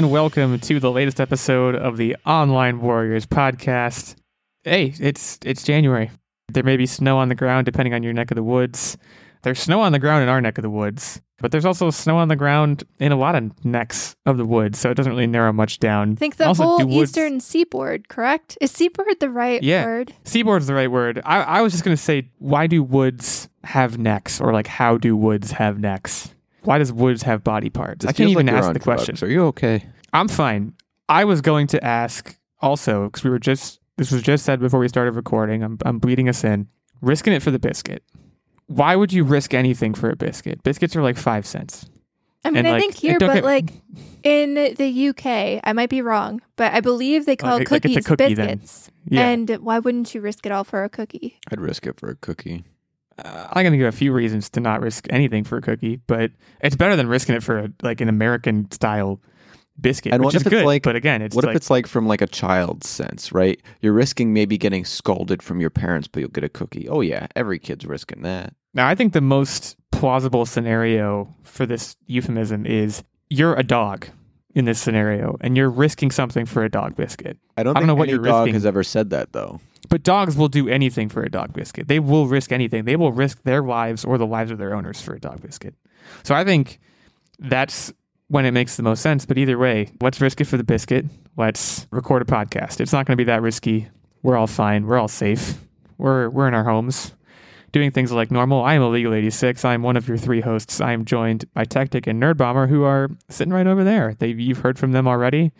And welcome to the latest episode of the Online Warriors podcast. Hey, it's it's January. There may be snow on the ground depending on your neck of the woods. There's snow on the ground in our neck of the woods, but there's also snow on the ground in a lot of necks of the woods, so it doesn't really narrow much down. I think the Also, whole eastern seaboard, correct? Is seaboard the right Yeah. word? Seaboard's the right word. I, I was just gonna say, why do woods have necks, or like how do woods have necks? Why does woods have body parts? This I can't even like ask on the question. Are you okay? I'm fine. I was going to ask also because we were just this was just said before we started recording. I'm I'm bleeding us in. Risking it for the biscuit. Why would you risk anything for a biscuit? Biscuits are like five cents. I mean, And, I like, think here, but get- like in the UK, I might be wrong, but I believe they call Like- like cookies cookie biscuits. Yeah, And why wouldn't you risk it all for a cookie? I'd risk it for a cookie. Uh, I'm gonna give a few reasons to not risk anything for a cookie, but it's better than risking it for a, like an American style biscuit, And which what is if it's good. like- but again, it's what like if it's like from like a child's sense, right? You're risking maybe getting scolded from your parents, but you'll get a cookie. Oh yeah, every kid's risking that. Now, I think the most plausible scenario for this euphemism is you're a dog in this scenario, and you're risking something for a dog biscuit. I don't I don't think know what any you're dog risking. has ever said that though. But dogs will do anything for a dog biscuit. They will risk anything. They will risk their lives or the lives of their owners for a dog biscuit. So I think that's when it makes the most sense. But either way, let's risk it for the biscuit. Let's record a podcast. It's not going to be that risky. We're all fine. We're all safe. We're we're in our homes doing things like normal. I am Illegal 86. I'm one of your three hosts. I am joined by Tactic and Nerd Bomber, who are sitting right over there. They you've heard from them already.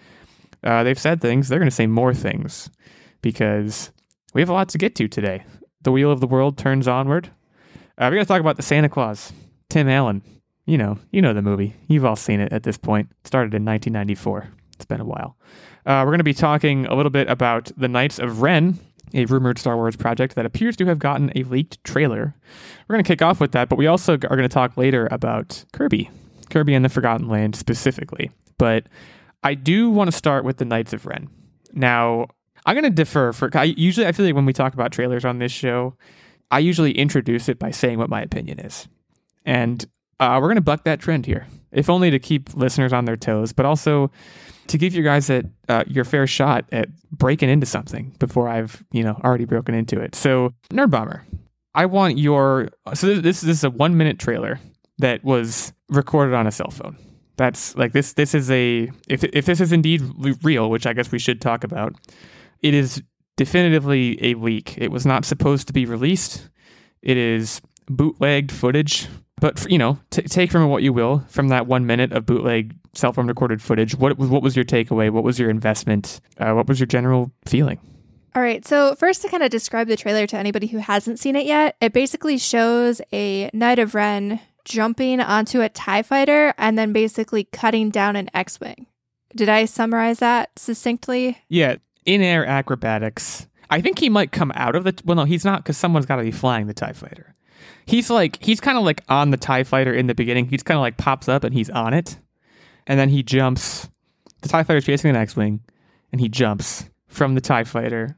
Uh, they've said things. They're going to say more things because we have a lot to get to today. The wheel of the world turns onward. Uh, we're going to talk about the Santa Claus, Tim Allen. You know, you know the movie. You've all seen it at this point. It started in 1994. It's been a while. Uh, we're going to be talking a little bit about the Knights of Ren, a rumored Star Wars project that appears to have gotten a leaked trailer. We're going to kick off with that, but we also are going to talk later about Kirby, Kirby and the Forgotten Land specifically. But I do want to start with the Knights of Ren. Now, I'm going to defer for. I, usually, I feel like when we talk about trailers on this show, I usually introduce it by saying what my opinion is, and uh, we're going to buck that trend here, if only to keep listeners on their toes, but also to give you guys a, uh, your fair shot at breaking into something before I've you know already broken into it. So, Nerd Bomber, I want your. So this, this is a one minute trailer that was recorded on a cell phone. That's like this. This is a if if this is indeed real, which I guess we should talk about. It is definitively a leak. It was not supposed to be released. It is bootlegged footage. But you know, t- take from it what you will from that one minute of bootleg cell phone recorded footage. What was what was your takeaway? What was your investment? Uh, what was your general feeling? All right, so first to kind of describe the trailer to anybody who hasn't seen it yet, it basically shows a Knight of Ren jumping onto a TIE fighter and then basically cutting down an X Wing. Did I summarize that succinctly? Yeah, in air acrobatics. I think he might come out of the. Well, no, he's not because someone's got to be flying the Tie Fighter. He's like he's kind of like on the Tie Fighter in the beginning. He's kind of like pops up and he's on it, and then he jumps. The Tie Fighter's chasing an X-wing, and he jumps from the Tie Fighter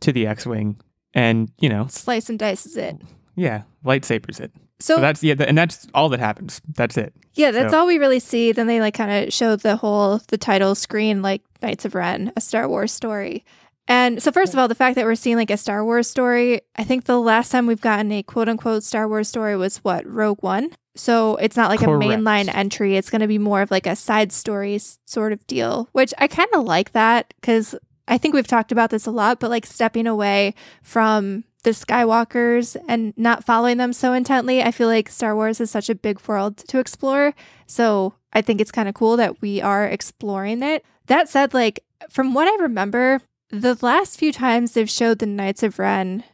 to the X-wing, and you know, Slice and dices it. yeah, lightsabers it. So, So that's yeah, and that's all that happens. That's it. yeah, that's so- all we really see. Then they like kind of show the whole the title screen like Knights of Ren, a Star Wars story. And so first of all, the fact that we're seeing like a Star Wars story, I think the last time we've gotten a quote unquote Star Wars story was what, Rogue One? So it's not like Correct. a mainline entry. It's going to be more of like a side story sort of deal, which I kind of like that because I think we've talked about this a lot, but like stepping away from the Skywalkers and not following them so intently, I feel like Star Wars is such a big world to explore. So I think it's kind of cool that we are exploring it. That said, like from what I remember, the last few times they've showed the Knights of Ren,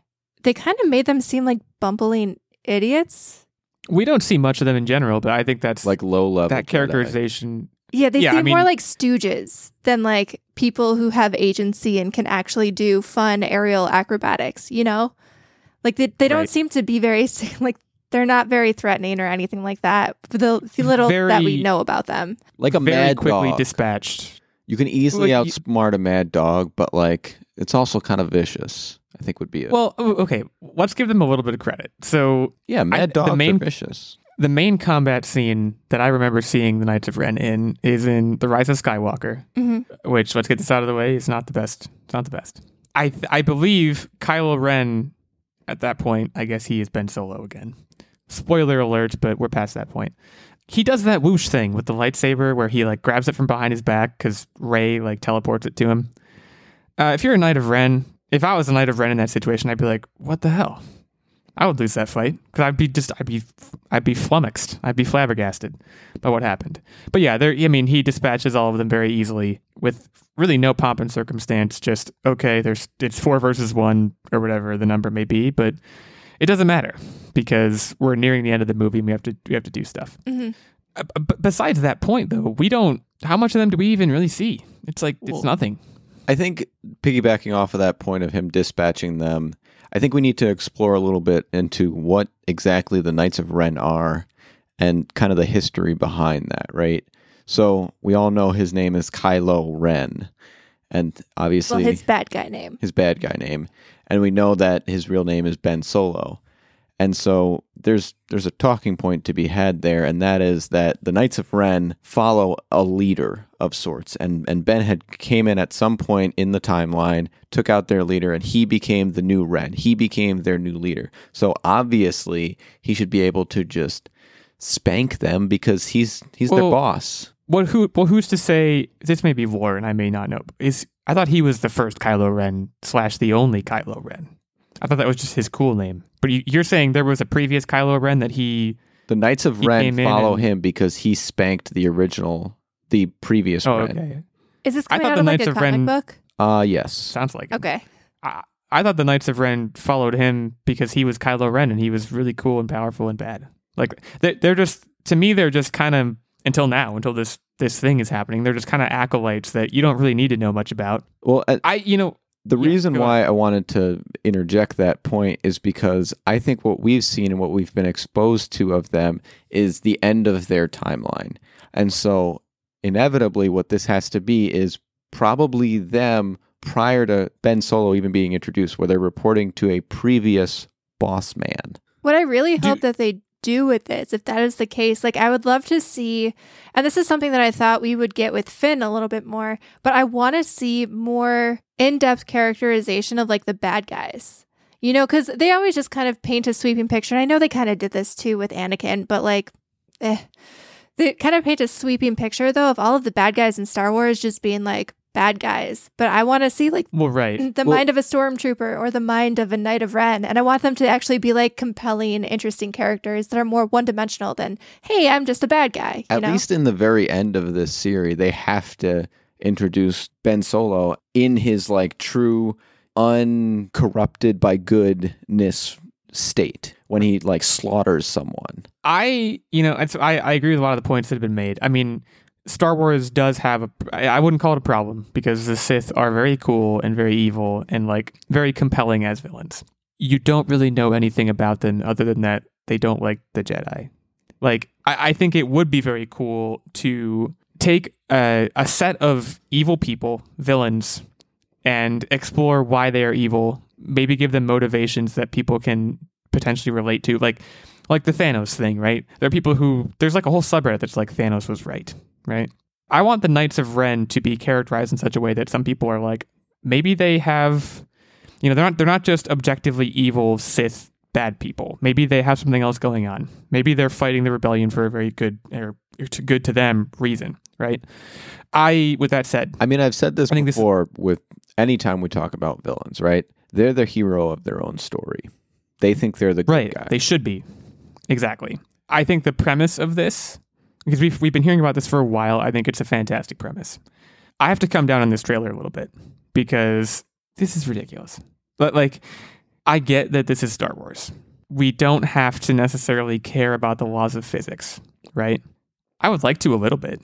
they kind of made them seem like bumbling idiots. We don't see much of them in general, but I think that's Like low level. that characterization. Yeah, they Yeah, seem I more like stooges than like people who have agency and can actually do fun aerial acrobatics, you know? Like they, they don't Right. seem to be very like they're not very threatening or anything like that. The, the little that we know about them. Like a very mad quickly dog. dispatched. you can easily Like, outsmart a mad dog, but like it's also kind of vicious. I think would be it. Well, okay, let's give them a little bit of credit. So yeah, mad the dogs main- are vicious. The main combat scene that I remember seeing the Knights of Ren in is in The Rise of Skywalker, hmm which let's get this out of the way is not the best. It's not the best. I th- I believe Kylo Ren at that point. I guess he has been solo again. Spoiler alert, but we're past that point. He does that whoosh thing with the lightsaber where he like grabs it from behind his back because Rey like teleports it to him. Uh, if you're a Knight of Ren, if I was a Knight of Ren in that situation, I'd be like, "What the hell?" I would lose that fight because I'd be just, I'd be, I'd be flummoxed, I'd be flabbergasted by what happened. But yeah, there. I mean, he dispatches all of them very easily with really no pomp and circumstance. Just okay, there's it's four versus one or whatever the number may be, but it doesn't matter because we're nearing the end of the movie. and We have to we have to do stuff. hmm Uh, But besides that point, though, we don't. How much of them do we even really see? It's like it's nothing. I think piggybacking off of that point of him dispatching them, I think we need to explore a little bit into what exactly the Knights of Ren are and kind of the history behind that, right? So we all know his name is Kylo Ren, and Well, obviously his bad guy name. his bad guy name, and we know that his real name is Ben Solo. And so there's there's a talking point to be had there, and that is that the Knights of Ren follow a leader of sorts, and and Ben had came in at some point in the timeline, took out their leader, and he became the new Ren. He became their new leader. So obviously he should be able to just spank them because he's he's their boss. What who? Well, who's to say? This may be lore, and I may not know. Is I thought he was the first Kylo Ren slash the only Kylo Ren. I thought that was just his cool name. But you, you're saying there was a previous Kylo Ren that he? The Knights of Ren follow and- him because he spanked the original, the previous Oh, Ren. okay. Is this I coming thought out the of like Knights a of comic Ren- book? Uh yes. Sounds like it. Okay. I, I thought the Knights of Ren followed him because he was Kylo Ren and he was really cool and powerful and bad. Like they're, they're just to me they're just kind of until now until this this thing is happening they're just kind of acolytes that you don't really need to know much about. Well, uh, I you know the Yeah, reason go why I wanted to interject that point is because I think what we've seen and what we've been exposed to of them is the end of their timeline. And so, inevitably, what this has to be is probably them prior to Ben Solo even being introduced, where they're reporting to a previous boss man. What I really Do- hope that they do with this, if that is the case, like I would love to see, and this is something that I thought we would get with Finn a little bit more, but I want to see more in depth characterization of like the bad guys. You know, because they always just kind of paint a sweeping picture. And I know they kind of did this too with Anakin, but like, eh. They kind of paint a sweeping picture though of all of the bad guys in Star Wars just being like bad guys. But I want to see like well right. the Well- mind of a stormtrooper or the mind of a knight of Ren. And I want them to actually be like compelling, interesting characters that are more one dimensional than, hey, I'm just a bad guy. You At know? least in the very end of this series, they have to introduce Ben Solo in his like true, uncorrupted by goodness state when he like slaughters someone. I, you know, I, I agree with a lot of the points that have been made. I mean, Star Wars does have a, I wouldn't call it a problem because the Sith are very cool and very evil and like very compelling as villains. You don't really know anything about them other than that they don't like the Jedi. Like, I, I think it would be very cool to take a, a set of evil people, villains, and explore why they are evil. Maybe give them motivations that people can potentially relate to. Like, like the Thanos thing, right? There are people who there's like a whole subreddit that's like Thanos was right, right? I want the Knights of Ren to be characterized in such a way that some people are like, maybe they have, you know, they're not they're not just objectively evil Sith bad people. Maybe they have something else going on. Maybe they're fighting the rebellion for a very good or, or to good to them reason, right? I, with that said, I mean, I've said this I think this- before with anytime we talk about villains, right? They're the hero of their own story. They think they're the good right, guy. they should be, exactly. I think the premise of this, because we've we've been hearing about this for a while, I think it's a fantastic premise. I have to come down on this trailer a little bit because this is ridiculous. But like, I get that this is Star Wars. We don't have to necessarily care about the laws of physics, right? I would like to a little bit.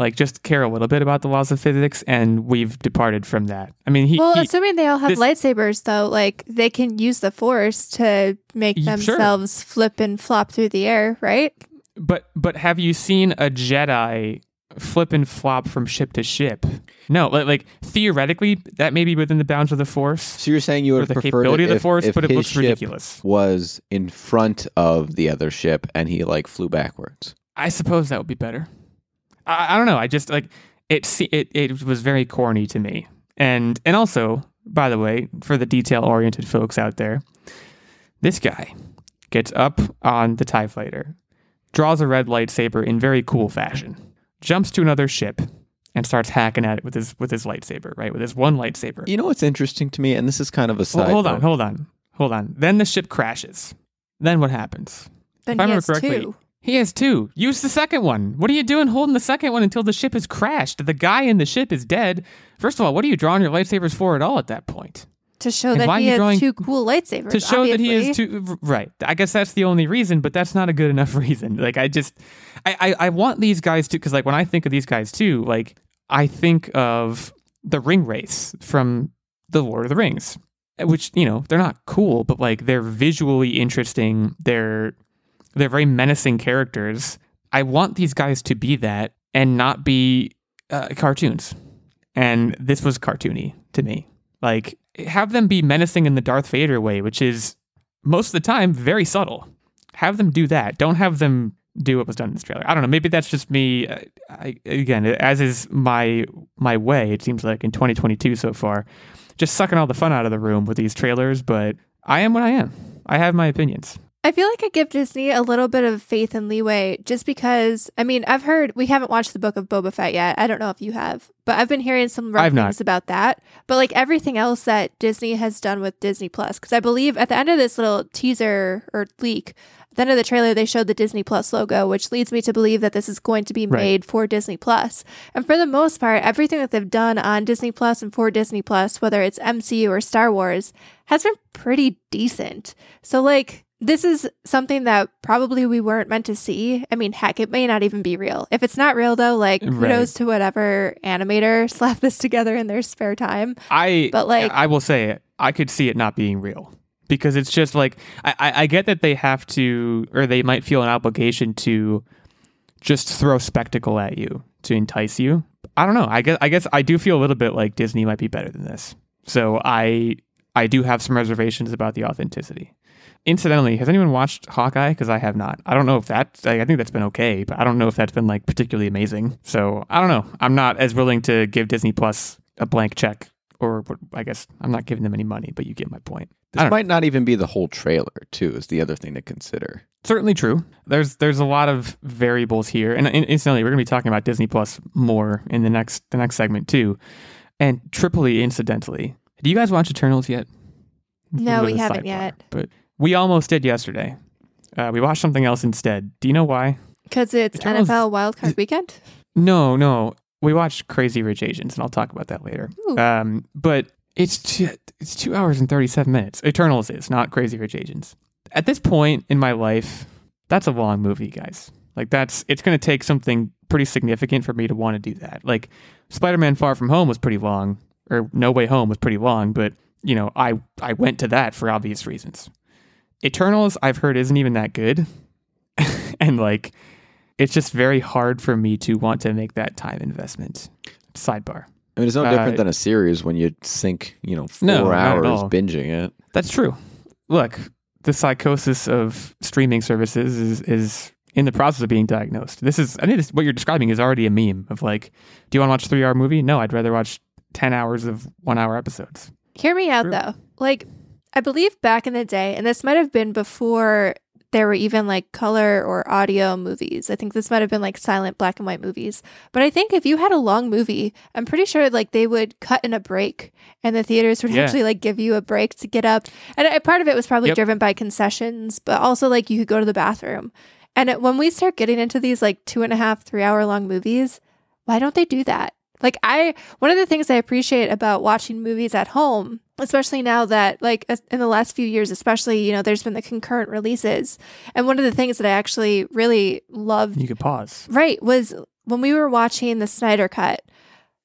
Like just care a little bit about the laws of physics and we've departed from that. I mean, he, well, he- assuming they all have this- lightsabers, though, like they can use the force to make Y- sure. themselves flip and flop through the air, right? but but have you seen a Jedi flip and flop from ship to ship. No, like, like theoretically, that may be within the bounds of the Force So you're saying you or would the prefer capability of the if, Force, if but it looks ridiculous. was in front of the other ship and he like flew backwards. I suppose that would be better. I, I don't know. I just like it. It it was very corny to me, and and also, by the way, for the detail oriented folks out there, this guy gets up on the Tie Fighter, draws a red lightsaber in very cool fashion, jumps to another ship, and starts hacking at it with his with his lightsaber. Right, with his one lightsaber. You know what's interesting to me, and this is kind of a Well, hold on, note. hold on, hold on. Then the ship crashes. Then what happens? Then If I remember has correctly, two. He has two. Use the second one. What are you doing holding the second one until the ship has crashed? The guy in the ship is dead. First of all, what are you drawing your lightsabers for at all at that point? To show And that he has drawing- two cool lightsabers. to show that he is two right. I guess that's the only reason, but that's not a good enough reason. Like I just I I, I want these guys to because like when I think of these guys too, like I think of the Ringwraiths from the Lord of the Rings. Which, you know, they're not cool, but like they're visually interesting. They're they're very menacing characters. I want these guys to be that and not be uh, cartoons. And this was cartoony to me. Like, have them be menacing in the Darth Vader way, which is most of the time very subtle. Have them do that. Don't have them do what was done in this trailer. I don't know. Maybe that's just me. I, I, again, as is my my way. It seems like in 2022 so far, just sucking all the fun out of the room with these trailers. But I am what I am. I have my opinions. I feel like I give Disney a little bit of faith and leeway just because, I mean, I've heard, we haven't watched the book of Boba Fett yet. I don't know if you have, but I've been hearing some rough things about that. But like everything else that Disney has done with Disney Plus, because I believe at the end of this little teaser or leak, at the end of the trailer, they showed the Disney Plus logo, which leads me to believe that this is going to be Right. made for Disney Plus. And for the most part, everything that they've done on Disney Plus and for Disney Plus, whether it's MCU or Star Wars, has been pretty decent. So, like, this is something that probably we weren't meant to see. I mean, heck, it may not even be real. If it's not real, though, like, Right. kudos to whatever animator slapped this together in their spare time. I But, like- I will say it. I could see it not being real because it's just like I, I, I get that they have to or they might feel an obligation to just throw spectacle at you to entice you. I don't know. I guess I guess I do feel a little bit like Disney might be better than this. So I I do have some reservations about the authenticity. Incidentally, has anyone watched Hawkeye? Because I have not. I don't know if that. I I think that's been okay, but I don't know if that's been like particularly amazing. So I don't know. I'm not as willing to give Disney Plus a blank check, or I guess I'm not giving them any money. But you get my point. I This don't- might not even be the whole trailer, too, is the other thing to consider. Certainly true. There's there's a lot of variables here, and in- incidentally, we're going to be talking about Disney Plus more in the next the next segment too. And triply incidentally, do you guys watch Eternals yet? No, we bit of a haven't sidebar, yet. But we almost did yesterday. Uh, we watched something else instead. Do you know why? Because it's Eternals- NFL wildcard weekend. No, no. We watched Crazy Rich Asians, and I'll talk about that later. Um, but it's two, it's two hours and thirty seven minutes. Eternals is not Crazy Rich Asians. At this point in my life, that's a long movie, guys. Like that's it's going to take something pretty significant for me to want to do that. Like Spider Man Far From Home was pretty long, or No Way Home was pretty long, but you know I I went to that for obvious reasons. Eternals, I've heard, isn't even that good, and like it's just very hard for me to want to make that time investment. Sidebar. I mean, it's no Uh, different than a series when you sink, you know, four No, hours binging it. That's true. Look, the psychosis of streaming services is is in the process of being diagnosed. This is I think this, what you're describing is already a meme of like, do you want to watch a three hour movie? No, I'd rather watch ten hours of one hour episodes. Hear me out True. though. Like, I believe back in the day, and this might have been before there were even like color or audio movies. I think this might have been like silent black and white movies. But I think if you had a long movie, I'm pretty sure like they would cut in a break and the theaters would Yeah. actually like give you a break to get up. And uh, part of it was probably Yep. driven by concessions, but also like you could go to the bathroom. And it, when we start getting into these like two and a half, three hour long movies, why don't they do that? Like I, one of the things I appreciate about watching movies at home, especially now that like in the last few years, especially, you know, there's been the concurrent releases. And one of the things that I actually really loved You could pause. Right. Was when we were watching the Snyder Cut,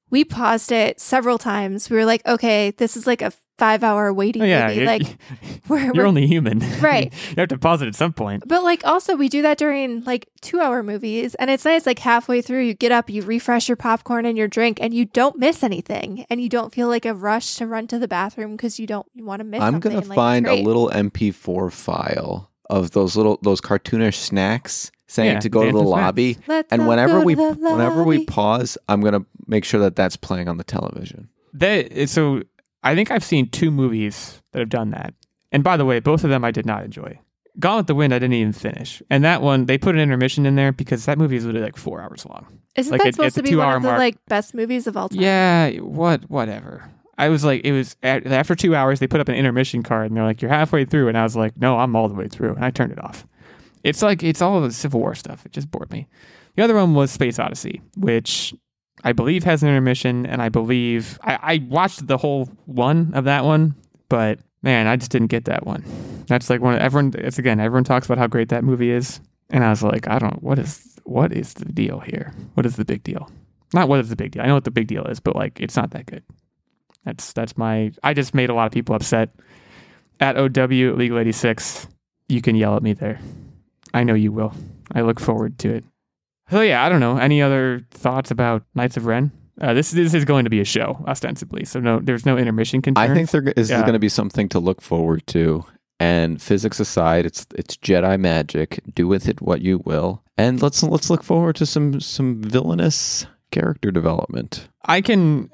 we paused it several times. We were like, okay, this is like a five hour waiting Oh, yeah, movie. you're, Like we're, you're we're only human. Right. you have to pause it at some point. But like also we do that during like 2-hour movies and it's nice like halfway through you get up, you refresh your popcorn and your drink and you don't miss anything and you don't feel like a rush to run to the bathroom because you don't you want to miss I'm something. gonna Like, find a little MP4 file of those little those cartoonish snacks saying Yeah, to go to the lobby. Let's And whenever we the whenever we pause, I'm gonna make sure that that's playing on the television. That eh, so I think I've seen two movies that have done that. And by the way, both of them I did not enjoy. Gone with the Wind I didn't even finish. And that one they put an intermission in there because that movie is literally like four hours long. Isn't like, that at- at supposed to be one of the mark- like best movies of all time? Yeah, what whatever. I was like, it was after two hours they put up an intermission card and they're like, you're halfway through, and I was like, no, I'm all the way through, and I turned it off. It's like it's all the Civil War stuff. It just bored me. The other one was Space Odyssey, which I believe has an intermission, and I believe I, I watched the whole one of that one, but man, I just didn't get that one. That's like one of everyone. It's again, everyone talks about how great that movie is, and I was like, I don't. What is what is the deal here? What is the big deal? Not what is the big deal. I know what the big deal is, but like, it's not that good. That's that's my. I just made a lot of people upset. At OW Legal eighty six, you can yell at me there. I know you will. I look forward to it. So yeah, I don't know. Any other thoughts about Knights of Ren? Uh, this this is going to be a show ostensibly, so no, there's no intermission concerns. I think there is Yeah. going to be something to look forward to. And physics aside, it's it's Jedi magic. Do with it what you will. And let's let's look forward to some some villainous character development. I can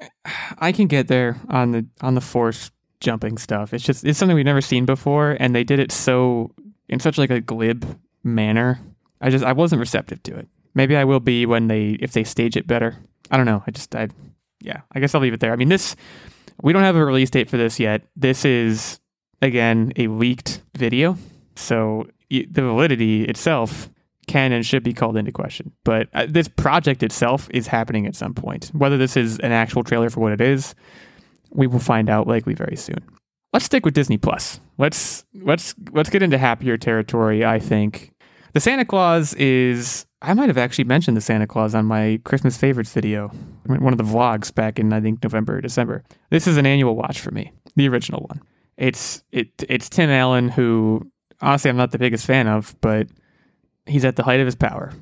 I can get there on the on the force jumping stuff. It's just it's something we've never seen before and they did it so in such like a glib manner. I just I wasn't receptive to it. Maybe I will be when they if they stage it better. I don't know. I just I yeah, I guess I'll leave it there. I mean this we don't have a release date for this yet. This is again a leaked video. So the validity itself can and should be called into question. But uh, this project itself is happening at some point. Whether this is an actual trailer for what it is, we will find out likely very soon. Let's stick with Disney Plus. Let's let's let's get into happier territory. I think the Santa Claus is. I might have actually mentioned the Santa Claus on my Christmas favorites video, one of the vlogs back in I think November or December. This is an annual watch for me, the original one. It's it it's Tim Allen who honestly I'm not the biggest fan of, but he's at the height of his power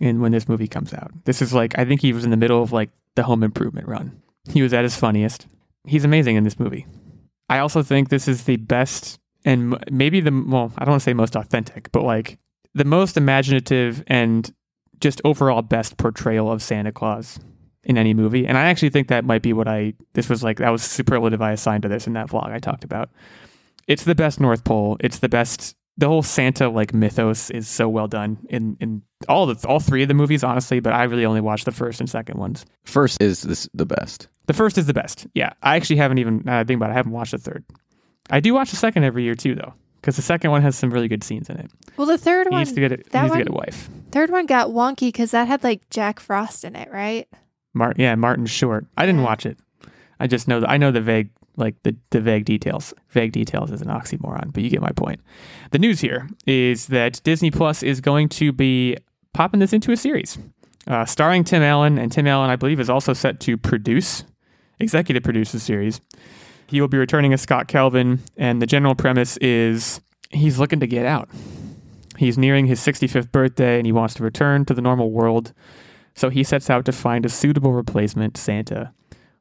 in when this movie comes out. This is like I think he was in the middle of like the home improvement run. He was at his funniest. He's amazing in this movie. I also think this is the best and maybe the well, I don't want to say most authentic, but like the most imaginative and just overall best portrayal of Santa Claus in any movie. And I actually think that might be what I this was like that was superlative I assigned to this in that vlog I talked about. It's the best North Pole. It's the best the whole Santa like mythos is so well done in in all the all three of the movies, honestly. But I really only watched the first and second ones. First is this the best. The first is the best. Yeah, I actually haven't even. I think about it, I haven't watched the third. I do watch the second every year too, though, because the second one has some really good scenes in it. Well, the third He one, needs to get. He that needs to get a wife. third one got wonky because that had like Jack Frost in it, right? Martin, yeah, Martin Short. I didn't watch it. I just know that I know the vague, like the the vague details. Vague details is an oxymoron, but you get my point. The news here is that Disney Plus is going to be popping this into a series, uh, starring Tim Allen, and Tim Allen, I believe, is also set to produce, executive produce the series. He will be returning as Scott Calvin, and the general premise is he's looking to get out. He's nearing his 65th birthday, and he wants to return to the normal world. So he sets out to find a suitable replacement, Santa,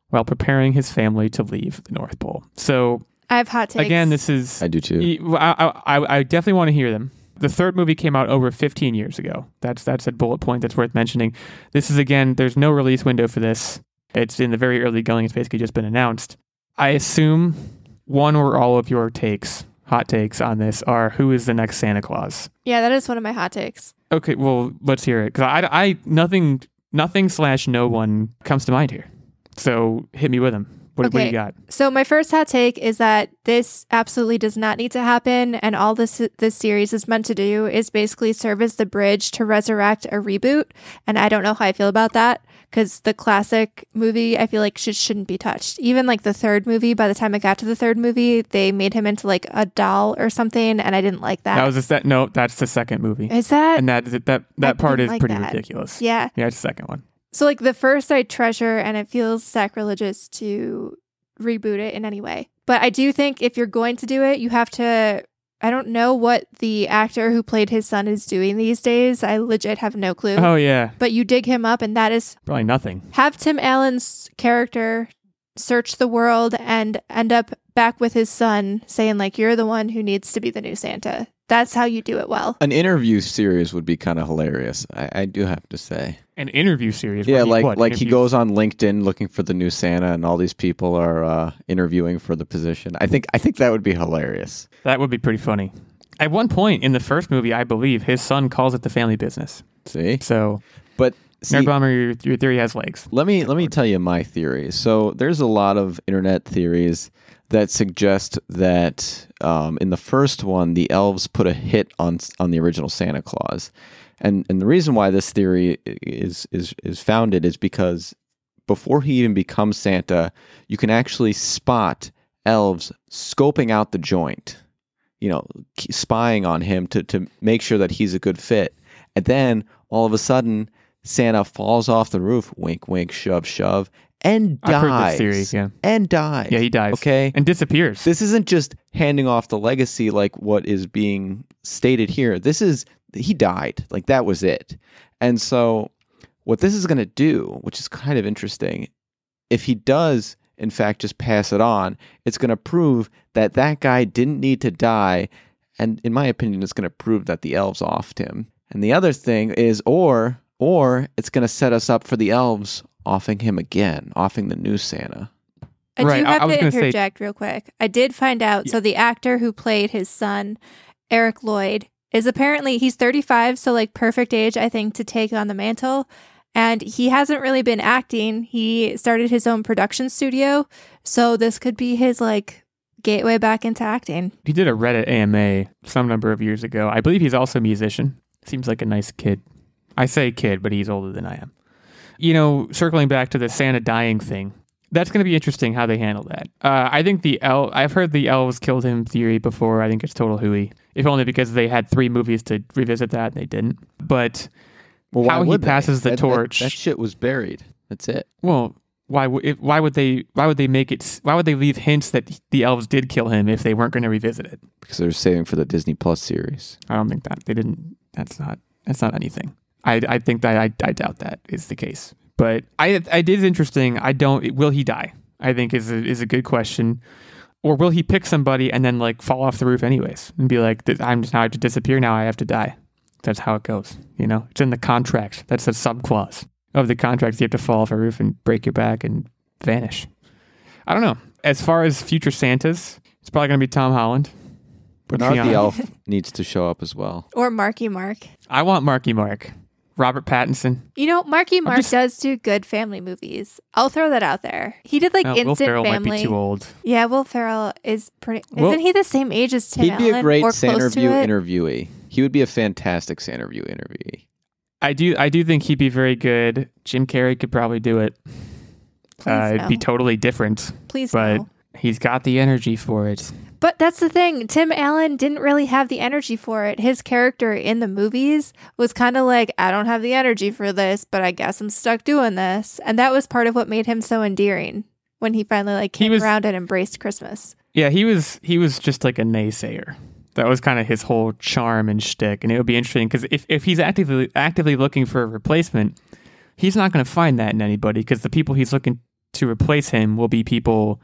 while preparing his family to leave the North Pole. So I have hot takes. again, this is I do too. I, I, I definitely want to hear them. The third movie came out over 15 years ago. That's that's a bullet point that's worth mentioning. This is again, there's no release window for this. It's in the very early going. It's basically just been announced. I assume one or all of your takes, hot takes on this are who is the next Santa Claus? yeah, that is one of my hot takes. Okay, well, let's hear it because I, I nothing nothing slash no one comes to mind here. So hit me with them. What, what do you got? So my first hot take is that this absolutely does not need to happen, and all this this series is meant to do is basically serve as the bridge to resurrect a reboot. And I don't know how I feel about that because the classic movie I feel like should shouldn't be touched. Even like the third movie, by the time I got to the third movie, they made him into like a doll or something, and I didn't like that. That was a set. No, that's the second movie, is that and that that that part is like pretty that. ridiculous. yeah? Yeah, it's the second one. So like the first I treasure and it feels sacrilegious to reboot it in any way. But I do think if you're going to do it, you have to. I don't know what the actor who played his son is doing these days. I legit have no clue. Oh yeah, But you dig him up, and that is probably nothing. have Tim Allen's character search the world and end up back with his son saying, like, you're the one who needs to be the new Santa. That's how you do it well. An interview series would be kind of hilarious. I, I do have to say. An interview series. Yeah, like what, like he goes on LinkedIn looking for the new Santa, and all these people are uh, interviewing for the position. I think I think that would be hilarious. That would be pretty funny. At one point in the first movie, I believe his son calls it the family business. See, So, but see, Nerd Bomber, your, your theory has legs. let me let me tell you my theory. So there's a lot of internet theories that suggest that um, in the first one, the elves put a hit on on the original Santa Claus, and and the reason why this theory is is is founded is because before he even becomes Santa, you can actually spot elves scoping out the joint, you know, spying on him to to make sure that he's a good fit, and then all of a sudden. Santa falls off the roof, wink, wink, shove, shove, and dies. I've heard this theory. Yeah, And dies. yeah, he dies. Okay. and disappears. This isn't just handing off the legacy like what is being stated here. This is he died. Like that was it. And so what this is going to do, which is kind of interesting, if he does in fact just pass it on, it's going to prove that that guy didn't need to die and in my opinion it's going to prove that the elves offed him. And the other thing is or or it's going to set us up for the elves offing him again, offing the new Santa. I Right, do I- have I was to gonna say- interject real quick. I did find out. So the actor who played his son, Eric Lloyd, is apparently he's 35, so like perfect age, I think, to take on the mantle. And he hasn't really been acting. He started his own production studio, so this could be his like gateway back into acting. He did a Reddit AMA some number of years ago. I believe he's also a musician. Seems like a nice kid. I say kid, but he's older than I am. You know, circling back to the Santa dying thing, that's going to be interesting how they handle that. Uh, I think the el- I've heard the elves killed him theory before. I think it's total hooey, if only because they had three movies to revisit that and they didn't. But Well, How he they? passes the That- that- torch. That, shit was buried. That's it. well, why would why would they why would they make it why would they leave hints that the elves did kill him if they weren't going to revisit it? Because they're saving for the Disney Plus series. I don't think that they didn't. That's not. That's not anything. I I think that I I doubt that is the case. But I I it is interesting. I don't. Will he die? I think is a, is a good question. Or will he pick somebody and then like fall off the roof anyways and be like, I'm just now I have to disappear. Now I have to die. That's how it goes. You know, it's in the contract. That's a sub clause of the contract. You have to fall off a roof and break your back and vanish. I don't know. As far as future Santas, it's probably going to be Tom Holland. Bernard Fiona. the Elf needs to show up as well. Or Marky Mark. I want Marky Mark. Robert Pattinson. You know, Marky Mark just- does do good family movies. I'll throw that out there. He did like No, Will Instant Ferrell Family. might be too old. Yeah, Will Ferrell is pretty. Will- isn't he the same age as Tim He'd be a great or close Santerview interviewee. He would be a fantastic Santerview interviewee. I do. I do think he'd be very good. Jim Carrey could probably do it. Please Uh, it'd be totally different, Please but no. he's got the energy for it. But that's the thing. Tim Allen didn't really have the energy for it. His character in the movies was kind of like, I don't have the energy for this, but I guess I'm stuck doing this. And that was part of what made him so endearing when he finally like came was- around and embraced Christmas. Yeah, he was. He was just like a naysayer. That was kind of his whole charm and shtick. And it would be interesting because if, if he's actively actively looking for a replacement, he's not going to find that in anybody because the people he's looking to replace him will be people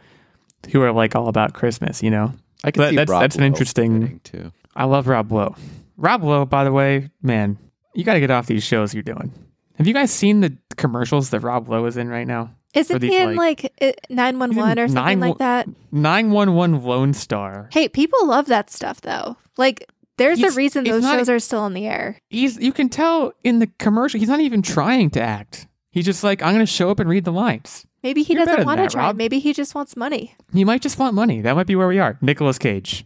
who are like all about Christmas. You know. I could That- see that's- Rob that's an interesting- fitting, too. I love Rob Lowe. Rob Lowe, by the way, man, you got to get off these shows you're doing. Have you guys seen the commercials that Rob Lowe is in right now? Isn't these, he in like nine one one or something 911 like that? 911 Lone Star. Hey, people love that stuff though. Like, there's He's- a reason those not- shows are still in the air. He's you can tell in the commercial he's not even trying to act. He's just like I'm going to show up and read the lines. Maybe he You're doesn't want to try. Rob. Maybe he just wants money. He might just want money. That might be where we are. Nicolas Cage.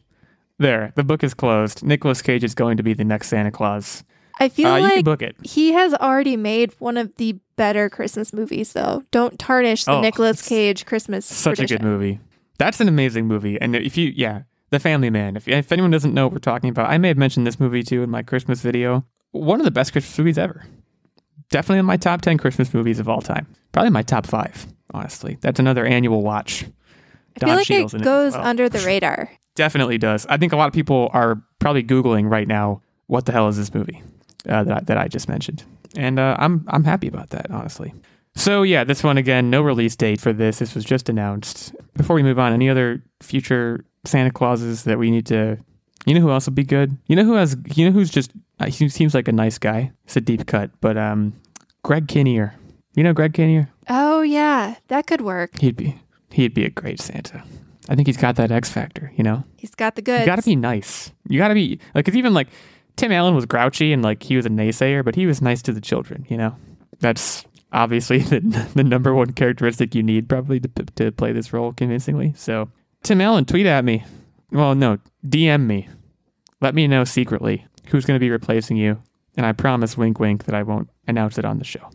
There, the book is closed. Nicolas Cage is going to be the next Santa Claus. I feel Uh, you like book it. he has already made one of the better Christmas movies, though. Don't tarnish the Oh, Nicolas Cage Christmas. Such a good movie. That's an amazing movie. And if you, yeah, The Family Man. If, if anyone doesn't know what we're talking about, I may have mentioned this movie too in my Christmas video. One of the best Christmas movies ever. Definitely in my top 10 Christmas movies of all time. Probably my top five, honestly. That's another annual watch I feel like it goes well. under the radar. Definitely does. I think a lot of people are probably googling right now. What the hell is this movie uh, that I, that I just mentioned? And uh, I'm I'm happy about that, honestly. So yeah, this one again, no release date for this. This was just announced. Before we move on, any other future Santa Clauses that we need to? You know who else would be good? You know who has? You know who's just? Uh, he seems like a nice guy. It's a deep cut, but um, Greg Kinnear. You know Greg Kinnear? Oh yeah, that could work. He'd be he'd be a great Santa. I think he's got that X factor. You know. He's got the goods. You got to be nice. You got to be like, cause even like Tim Allen was grouchy and like he was a naysayer, but he was nice to the children. You know, that's obviously the, the number one characteristic you need probably to to play this role convincingly. So Tim Allen, tweet at me. Well, no, DM me. Let me know secretly who's going to be replacing you, and I promise, wink, wink, that I won't announce it on the show.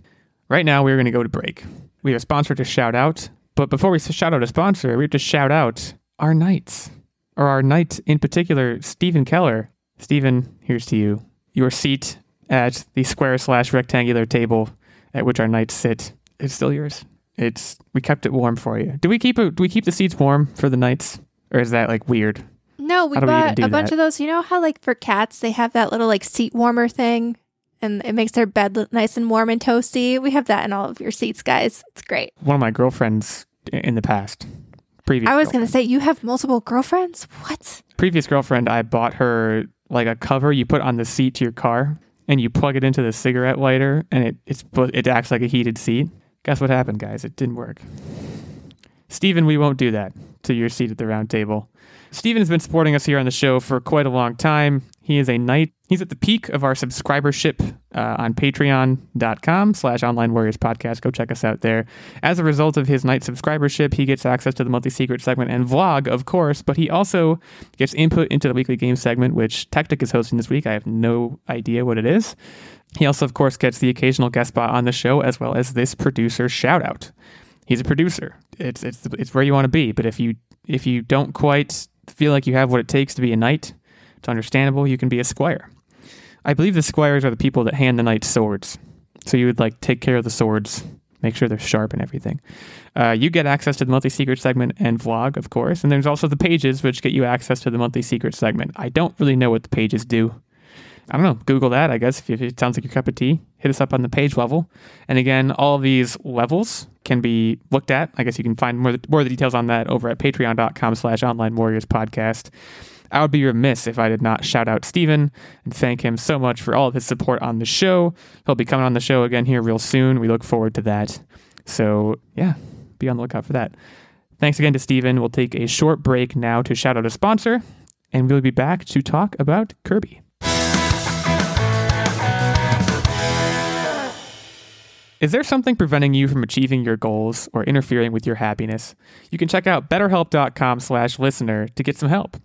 Right now, we're going to go to break. We have a sponsor to shout out, but before we shout out a sponsor, we have to shout out our knights or our knight in particular, Stephen Keller. Stephen, here's to you. Your seat at the square slash rectangular table at which our knights sit is still yours. It's we kept it warm for you. Do we keep it? Do we keep the seats warm for the knights, or is that like weird? No, we How do we bought a bunch that? of those. You know how like for cats they have that little like seat warmer thing, and it makes their bed look nice and warm and toasty. We have that in all of your seats, guys. It's great. One of my girlfriends in the past, previous. I was gonna say you have multiple girlfriends. What? previous girlfriend. I bought her like a cover you put on the seat to your car, and you plug it into the cigarette lighter, and it it's it acts like a heated seat. Guess what happened, guys? It didn't work. Steven, we won't do that to your seat at the round table. Steven has been supporting us here on the show for quite a long time. He is a knight. He's at the peak of our subscribership uh, on patreon.com slash online warriors podcast. Go check us out there. As a result of his knight subscribership, he gets access to the monthly secret segment and vlog, of course, but he also gets input into the weekly game segment, which Tactic is hosting this week. I have no idea what it is. He also, of course, gets the occasional guest spot on the show, as well as this producer shout out. He's a producer. It's it's it's where you want to be. But if you if you don't quite feel like you have what it takes to be a knight, it's understandable. You can be a squire. I believe the squires are the people that hand the knights swords. So you would like take care of the swords, make sure they're sharp and everything. Uh, you get access to the monthly secret segment and vlog, of course. And there's also the pages, which get you access to the monthly secret segment. I don't really know what the pages do. I don't know. Google that, I guess, if it sounds like your cup of tea. Hit us up on the page level. And again, all these levels can be looked at. I guess you can find more, more of the details on that over at patreon.com slash online warriors podcast. I would be remiss if I did not shout out Steven and thank him so much for all of his support on the show. He'll be coming on the show again here real soon. We look forward to that. So, yeah, be on the lookout for that. Thanks again to Steven. We'll take a short break now to shout out a sponsor, and we'll be back to talk about Kirby. Is there something preventing you from achieving your goals or interfering with your happiness? You can check out betterhelp.com slash listener to get some help.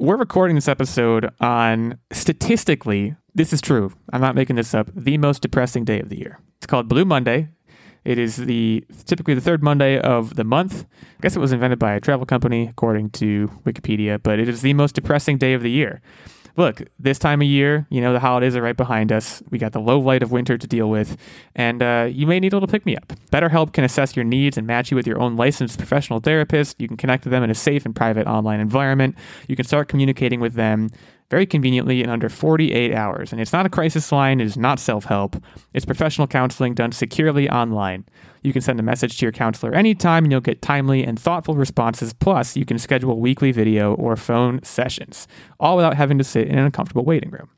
We're recording this episode on statistically, this is true. I'm not making this up, the most depressing day of the year. It's called Blue Monday. It is the typically the third Monday of the month. I guess it was invented by a travel company, according to Wikipedia, but it is the most depressing day of the year. Look, this time of year, you know, the holidays are right behind us. We got the low light of winter to deal with, and uh, you may need a little pick me up. BetterHelp can assess your needs and match you with your own licensed professional therapist. You can connect with them in a safe and private online environment. You can start communicating with them very conveniently in under 48 hours. And it's not a crisis line, it is not self help. It's professional counseling done securely online. You can send a message to your counselor anytime and you'll get timely and thoughtful responses. Plus, you can schedule weekly video or phone sessions, all without having to sit in an uncomfortable waiting room.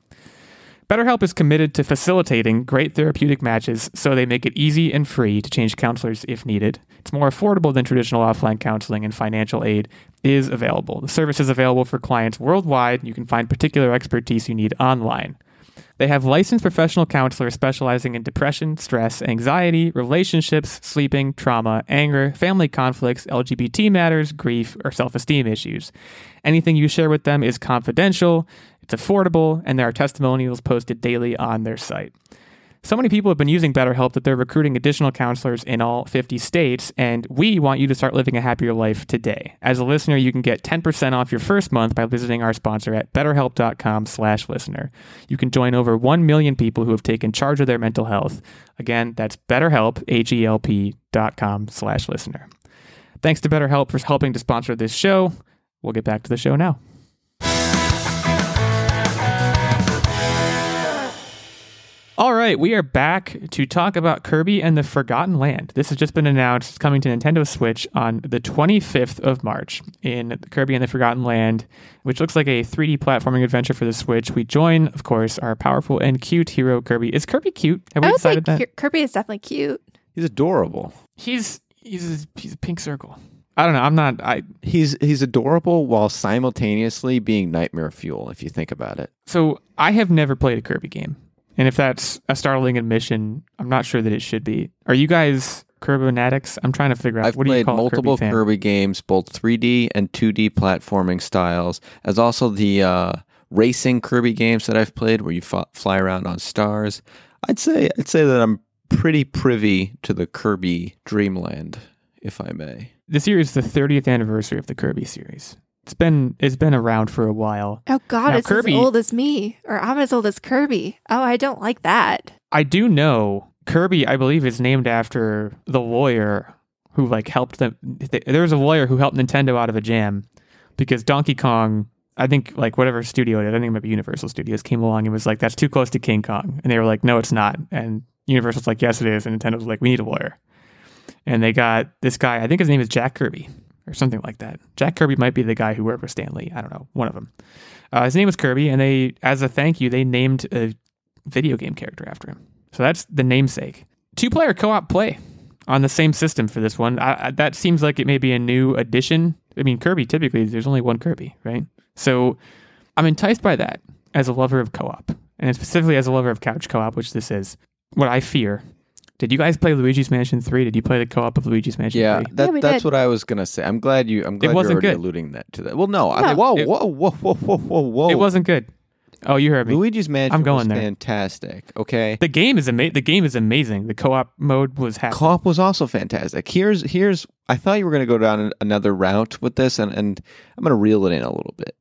BetterHelp is committed to facilitating great therapeutic matches so they make it easy and free to change counselors if needed. It's more affordable than traditional offline counseling, and financial aid is available. The service is available for clients worldwide. And you can find particular expertise you need online. They have licensed professional counselors specializing in depression, stress, anxiety, relationships, sleeping, trauma, anger, family conflicts, LGBT matters, grief, or self esteem issues. Anything you share with them is confidential, it's affordable, and there are testimonials posted daily on their site. So many people have been using BetterHelp that they're recruiting additional counselors in all 50 states, and we want you to start living a happier life today. As a listener, you can get 10% off your first month by visiting our sponsor at betterhelp.com slash listener. You can join over 1 million people who have taken charge of their mental health. Again, that's betterhelp, H-E-L-P dot com slash listener. Thanks to BetterHelp for helping to sponsor this show. We'll get back to the show now. All right, we are back to talk about Kirby and the Forgotten Land. This has just been announced. It's coming to Nintendo Switch on the 25th of March in Kirby and the Forgotten Land, which looks like a 3D platforming adventure for the Switch. We join, of course, our powerful and cute hero Kirby. Is Kirby cute? Have we I would say decided that? Kirby is definitely cute. He's adorable. He's he's a, he's a pink circle. I don't know. I'm not. I He's he's adorable while simultaneously being nightmare fuel. If you think about it, so I have never played a Kirby game, and if that's a startling admission, I'm not sure that it should be. Are you guys Kirby? I'm trying to figure out I've what do you call multiple Kirby? Kirby games, both 3D and 2D platforming styles, as also the uh, racing Kirby games that I've played, where you fa- fly around on stars. I'd say I'd say that I'm pretty privy to the Kirby Dreamland, if I may. This year is the 30th anniversary of the Kirby series. It's been it's been around for a while. Oh God, Now, it's Kirby- as old as me, or I'm as old as Kirby. Oh, I don't like that. I do know Kirby. I believe is named after the lawyer who like helped them. There was a lawyer who helped Nintendo out of a jam because Donkey Kong. I think like whatever studio it is, I think it might be Universal Studios came along and was like, "That's too close to King Kong," and they were like, "No, it's not." And Universal's like, "Yes, it is," and Nintendo was like, "We need a lawyer." And they got this guy. I think his name is Jack Kirby or something like that. Jack Kirby might be the guy who worked with Stan Lee. I don't know, one of them. Uh, his name was Kirby, and they, as a thank you, they named a video game character after him. So that's the namesake. Two player co op play on the same system for this one. I, I, that seems like it may be a new addition. I mean, Kirby typically there's only one Kirby, right? So I'm enticed by that as a lover of co op, and specifically as a lover of couch co op, which this is. What I fear. Did you guys play Luigi's Mansion 3? Did you play the co op of Luigi's Mansion Yeah, 3? that, we that's did. what I was gonna say. I'm glad you. I'm glad you're wasn't already good. alluding that to that. Well, no, I mean, whoa, It- whoa, whoa, whoa, whoa, whoa, whoa, whoa. It wasn't good. Oh, you heard me. Luigi's Mansion. I'm going was there. fantastic. Okay, the game is ama- The game is amazing. The co-op mode was happy. co-op was also fantastic. Here's here's. I thought you were gonna go down another route with this, and and I'm gonna reel it in a little bit.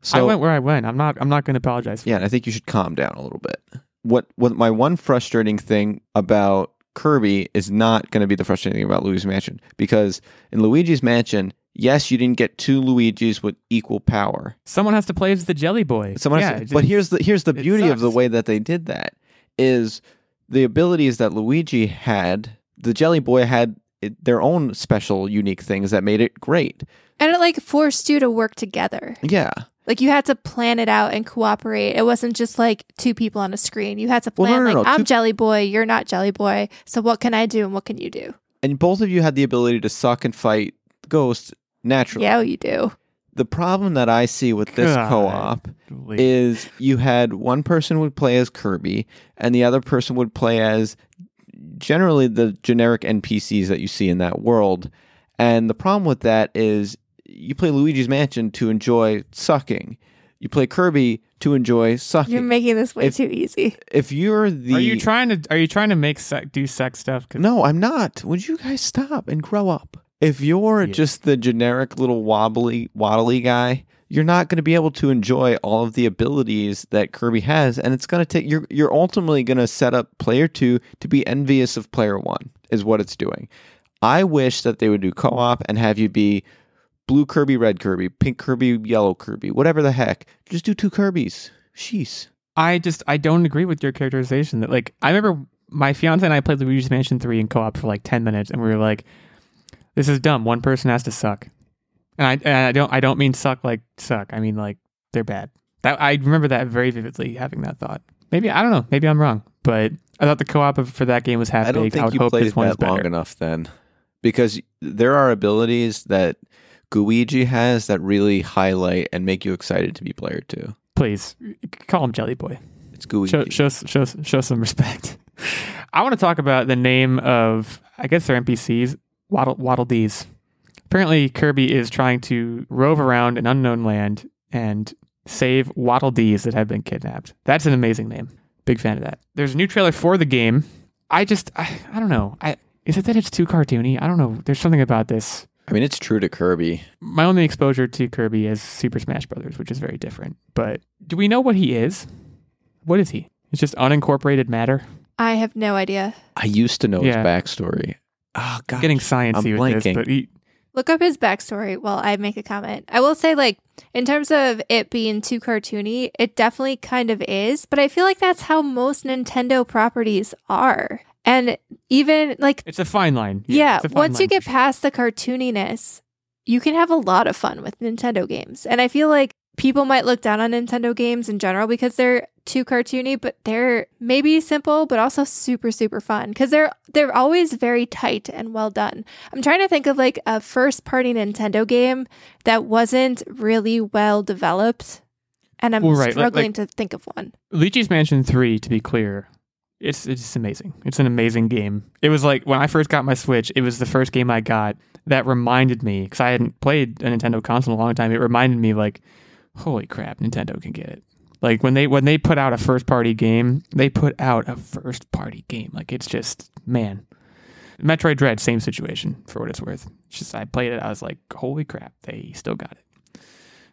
So I went where I went. I'm not. I'm not going to apologize. For Yeah, and I think you should calm down a little bit. What what my one frustrating thing about Kirby is not going to be the frustrating thing about Luigi's Mansion because in Luigi's Mansion, yes, you didn't get two Luigis with equal power. Someone has to play as the Jelly Boy. Someone yeah, has to- it but here's the here's the beauty of the way that they did that is the abilities that Luigi had. The Jelly Boy had it, their own special, unique things that made it great. And it like forced you to work together. Yeah. Like you had to plan it out and cooperate. It wasn't just like two people on a screen. You had to Well, no, plan no, like no, I'm two- Jelly Boy, you're not Jelly Boy. So what can I do and what can you do? And both of you had the ability to suck and fight ghosts naturally. Yeah, you do. The problem that I see with this God. co-op is you had one person would play as Kirby and the other person would play as generally the generic NPCs that you see in that world. And the problem with that is you play Luigi's Mansion to enjoy sucking. You play Kirby to enjoy sucking. You're making this way If- too easy. if you're the are you trying to? Are you trying to make sex, do sex stuff? No, I'm not. Would you guys stop and grow up? If you're Yeah. just the generic little wobbly waddly guy, you're not going to be able to enjoy all of the abilities that Kirby has and it's going to take you're you're ultimately going to set up player 2 to be envious of player 1 is what it's doing. I wish that they would do co-op and have you be blue Kirby, red Kirby, pink Kirby, yellow Kirby, whatever the heck. Just do two Kirbys. Sheesh. I just I don't agree with your characterization. That like I remember my fiance and I played Luigi's Mansion three in co-op for like ten minutes, and we were like, "This is dumb. One person has to suck." And I and I don't I don't mean suck like suck. I mean like they're bad. That I remember that very vividly having that thought. Maybe I don't know. Maybe I'm wrong, but I thought the co-op for that game was half I don't baked. I think would you hope played this one is that long enough then, because there are abilities that Gooigi has that really highlight and make you excited to be player two. Please call him Jelly Boy. It's Gooigi. show, show show show some respect. I want to talk about the name of I guess they're NPCs Waddle Waddle Dees. Apparently, Kirby is trying to rove around an unknown land and save Waddle Dees that have been kidnapped. That's an amazing name. Big fan of that. There's a new trailer for the game. I just I, I don't know. I is it that it's too cartoony? I don't know. There's something about this. I mean, it's true to Kirby. My only exposure to Kirby is Super Smash Brothers, which is very different. But do we know what he is? What is he? It's just unincorporated matter. I have no idea. I used to know Yeah. his backstory. Oh God, getting sciencey I'm with this, blanking. but he, look up his backstory while I make a comment. I will say, like, in terms of it being too cartoony, it definitely kind of is, but I feel like that's how most Nintendo properties are. And even like, It's a fine line. yeah, a fine once you get sure. past the cartooniness, you can have a lot of fun with Nintendo games. And I feel like people might look down on Nintendo games in general because they're too cartoony, but they're maybe simple, but also super, super fun because they're they're always very tight and well done. I'm trying to think of like a first party Nintendo game that wasn't really well developed. And I'm Well, right, like- struggling like- to think of one. Luigi's Mansion 3, to be clear, it's it's amazing. It's an amazing game. It was like when I first got my Switch, it was the first game I got that reminded me because I hadn't played a Nintendo console in a long time. It reminded me like, holy crap, Nintendo can get it. Like when they when they put out a first party game, they put out a first party game. Like it's just man. Metroid Dread, same situation for what it's worth. It's just I played it, I was like, holy crap, they still got it.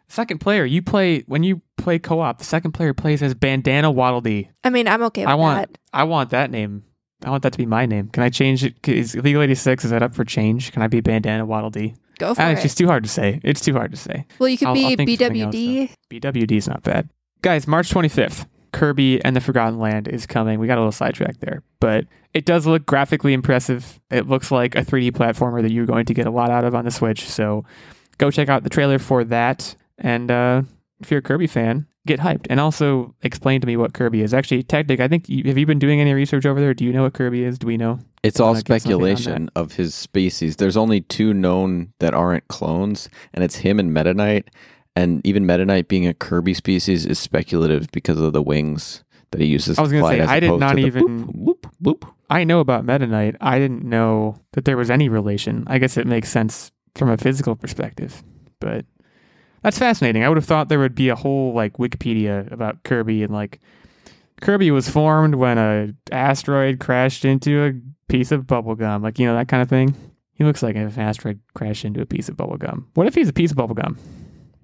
Second player, you play when you play co-op. The second player plays as Bandana Waddle Dee. I mean, I'm okay with I want that. I want that name. I want that to be my name. Can I change it? Is Legal 86 is that up for change? Can I be Bandana Waddle Dee? Go for Ah, it. it's just too hard to say. It's too hard to say. well, you could I'll- be I'll BWD. BWD is not bad. Guys, March 25th, Kirby and the Forgotten Land is coming. We got a little sidetracked there, but it does look graphically impressive. It looks like a 3D platformer that you're going to get a lot out of on the Switch. So go check out the trailer for that. And uh, if you're a Kirby fan, get hyped. And also explain to me what Kirby is. Actually, Tactic, I think, you, have you been doing any research over there? Do you know what Kirby is? Do we know? It's all wanna get something on speculation of his species. There's only two known that aren't clones, and it's him and Meta Knight. And even Meta Knight being a Kirby species is speculative because of the wings that he uses. I was gonna say, I did not even- whoop, whoop, whoop. I know about Meta Knight. I didn't know that there was any relation. I guess it makes sense from a physical perspective, but that's fascinating. I would have thought there would be a whole like Wikipedia about Kirby and like Kirby was formed when a asteroid crashed into a piece of bubblegum, like you know that kind of thing. He looks like if an asteroid crashed into a piece of bubblegum. What if he's a piece of bubblegum?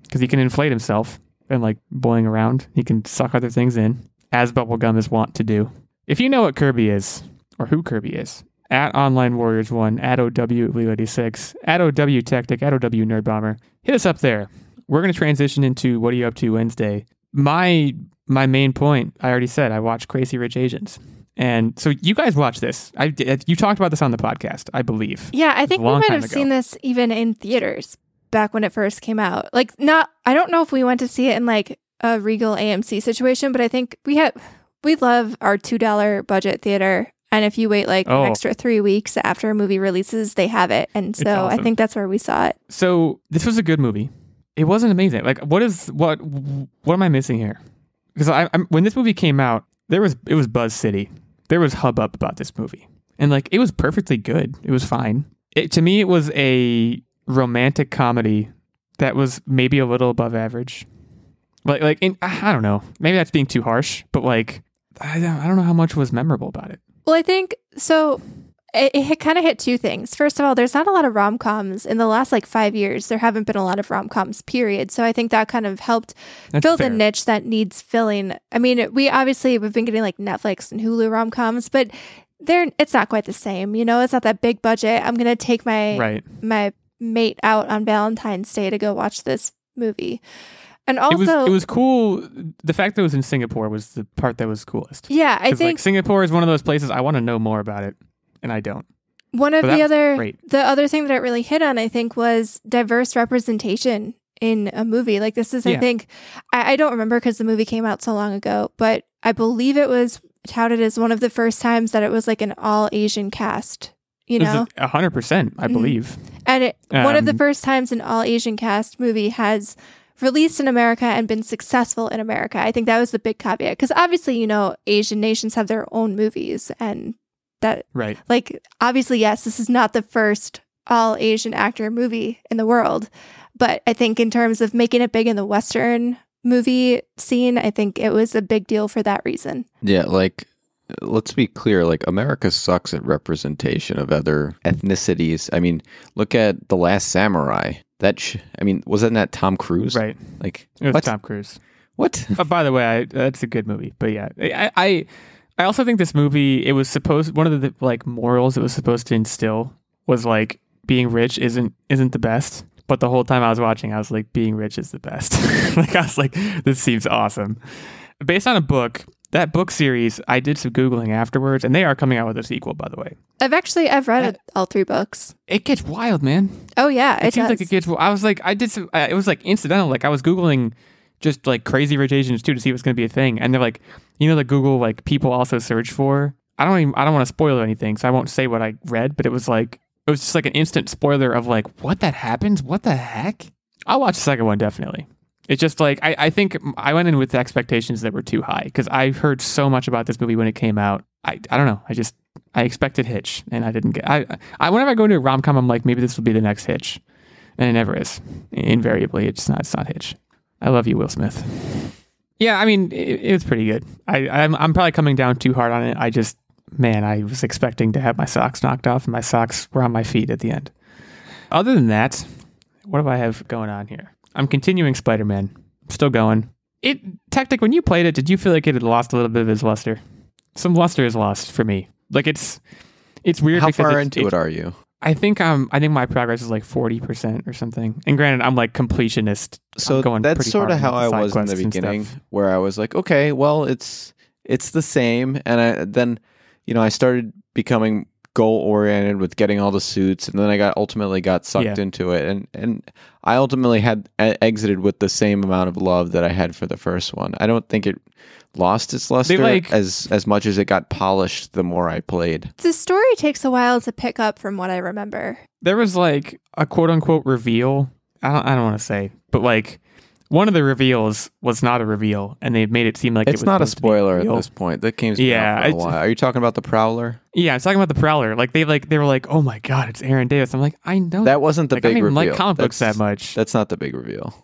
Because he can inflate himself and like boing around. He can suck other things in, as bubblegum is wont to do. If you know what Kirby is, or who Kirby is, at Online Warriors 1, at OW Leo 86, at OW Tactic, at OW Nerd Bomber, hit us up there. We're going to transition into What Are You Up To Wednesday. My my main point, I already said, I watch Crazy Rich Asians. And so you guys watch this. I did- you talked about this on the podcast, I believe. Yeah, I think we might have ago. seen this even in theaters back when it first came out. Like, not, I don't know if we went to see it in like a Regal AMC situation, but I think we have, we love our $2 budget theater. And if you wait like Oh. an extra three weeks after a movie releases, they have it. And so I think that's where we saw it. So this was a good movie. It wasn't amazing. Like, what is what? What am I missing here? Because I, I'm, when this movie came out, there was it was Buzz City. There was hubbub about this movie, and like it was perfectly good. It was fine. It, to me, it was a romantic comedy that was maybe a little above average. Like, like in, I don't know. Maybe that's being too harsh, but like, I don't, I don't know how much was memorable about it. Well, I think so. It, it kind of hit two things. First of all, there's not a lot of rom coms in the last like five years. There haven't been a lot of rom coms, period. So I think that kind of helped That's fill fair. the niche that needs filling. I mean, we obviously we've been getting like Netflix and Hulu rom coms, but they're it's not quite the same. You know, it's not that big budget. I'm gonna take my Right. my mate out on Valentine's Day to go watch this movie, and also it was it was cool. The fact that it was in Singapore was the part that was coolest. yeah, I think like Singapore is one of those places I want to know more about it, and I don't. One of So the other great. the other thing that it really hit on, I think, was diverse representation in a movie. Like this is, I think, I, I don't remember because the movie came out so long ago, but I believe it was touted as one of the first times that it was like an all Asian cast. You know, a hundred percent, I Mhm. believe. and it, one of the Um, first times an all Asian cast movie has released in America and been successful in America. I think that was the big caveat because obviously, you know, Asian nations have their own movies and that Right. like obviously yes this is not the first all asian actor movie in the world but i think in terms of making it big in the western movie scene i think it was a big deal for that reason Yeah, like let's be clear, like America sucks at representation of other ethnicities. I mean, look at The Last Samurai. That sh- I mean, wasn't that Tom Cruise? Right. Like It was what? Tom Cruise. What? Oh, by the way, I, that's a good movie. But yeah, I, I I also think this movie it was supposed one of the like morals it was supposed to instill was like being rich isn't isn't the best. But the whole time I was watching, I was like, being rich is the best. like I was like, this seems awesome. Based on a book, that book series, I did some googling afterwards, and they are coming out with a sequel, by the way. I've actually I've read all three books. It gets wild, man. Oh yeah, It, it, seems does. like it gets. I was like, I did some. Uh, it was like incidental. Like I was googling just like crazy rich Asians too to see what's going to be a thing, and they're like, you know, the Google like people also search for. I don't even. I don't want to spoil anything, so I won't say what I read. But it was like it was just like an instant spoiler of like what that happens. What the heck? I'll watch the second one definitely. It's just like I, I think I went in with expectations that were too high because I heard so much about this movie when it came out. I, I don't know. I just I expected Hitch and I didn't get. I, I whenever I go into a rom com, I'm like maybe this will be the next Hitch, and it never is. Invariably, it's not. It's not Hitch. I love you, Will Smith. Yeah, I mean it, it was pretty good. I I'm I'm probably coming down too hard on it. I just man, I was expecting to have my socks knocked off, and my socks were on my feet at the end. Other than that, what do I have going on here? I'm continuing Spider Man. Still going. It Tactic, when you played it, did you feel like it had lost a little bit of its luster? Some luster is lost for me. Like it's it's weird. How far it's- into it's- it are you? I think um I think my progress is like forty percent or something. And granted, I'm like completionist. So I'm going that's sort of how I was in the beginning, where I was like, okay, well, it's it's the same, and I then you know I started becoming goal oriented with getting all the suits, and then I got ultimately got sucked Yeah. into it, and and I ultimately had exited with the same amount of love that I had for the first one. I don't think it lost its luster like- as as much as it got polished the more I played. the story takes a while to pick up from what I remember. There was like a quote unquote reveal. I don't I don't want to say, but like one of the reveals was not a reveal, and they made it seem like it It's was not a supposed to be spoiler at reveal. this point. That game's been Yeah, out for a while. Are you talking about the Prowler? Yeah, I was talking about the Prowler. Like they like they were like, oh my god, it's Aaron Davis. I'm like, I know That wasn't the like, I big don't even reveal. like comic books that much. That's not the big reveal.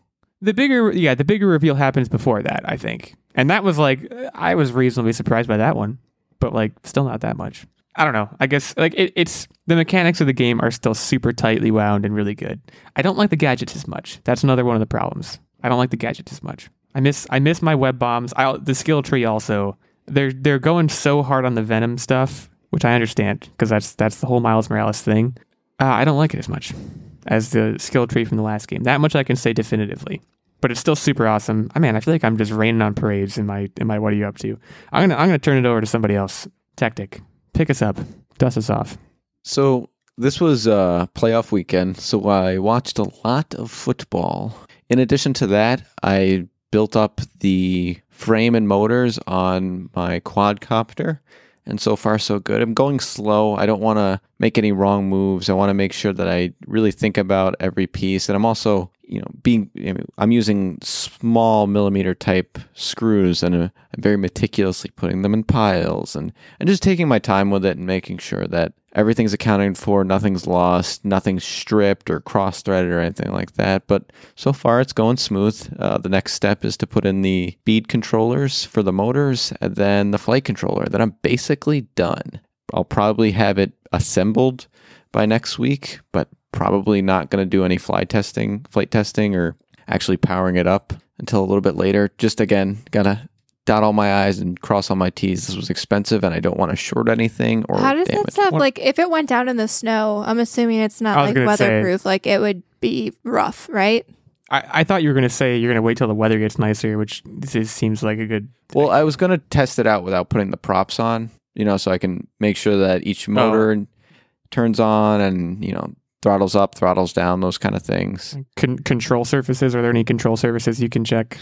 The bigger, yeah, the bigger reveal happens before that, I think, and that was like I was reasonably surprised by that one, but like still not that much. I don't know. I guess like it, it's the mechanics of the game are still super tightly wound and really good. I don't like the gadgets as much. That's another one of the problems. I don't like the gadgets as much. I miss I miss my web bombs. I the skill tree also. They're they're going so hard on the venom stuff, which I understand because that's that's the whole Miles Morales thing. Uh, I don't like it as much as the skill tree from the last game. That much I can say definitively. But it's still super awesome. I mean, I feel like I'm just raining on parades in my in my what are you up to? I'm gonna I'm gonna turn it over to somebody else. Tactic, pick us up, dust us off. So this was uh, playoff weekend, so I watched a lot of football. In addition to that, I built up the frame and motors on my quadcopter, and so far so good. I'm going slow. I don't want to make any wrong moves. I want to make sure that I really think about every piece, and I'm also, you know, being I'm using small millimeter type screws, and uh, I'm very meticulously putting them in piles, and and just taking my time with it and making sure that everything's accounted for, nothing's lost, nothing's stripped or cross threaded or anything like that. But so far, it's going smooth. Uh, the next step is to put in the bead controllers for the motors and then the flight controller. Then I'm basically done. I'll probably have it assembled by next week, but probably not going to do any fly testing, flight testing, or actually powering it up until a little bit later. Just again, gotta dot all my I's and cross all my T's. This was expensive and I don't want to short anything or How does damage. that stuff like if it went down in the snow? I'm assuming it's not like gonna say- weatherproof. Like it would be rough, right? I, I thought you were gonna say you're gonna wait till the weather gets nicer, which this is, seems like a good. Well, I was going to test it out without putting the props on, you know, so I can make sure that each oh. motor turns on and, you know, throttles up, throttles down, those kind of things. Con- control surfaces. Are there any control surfaces you can check,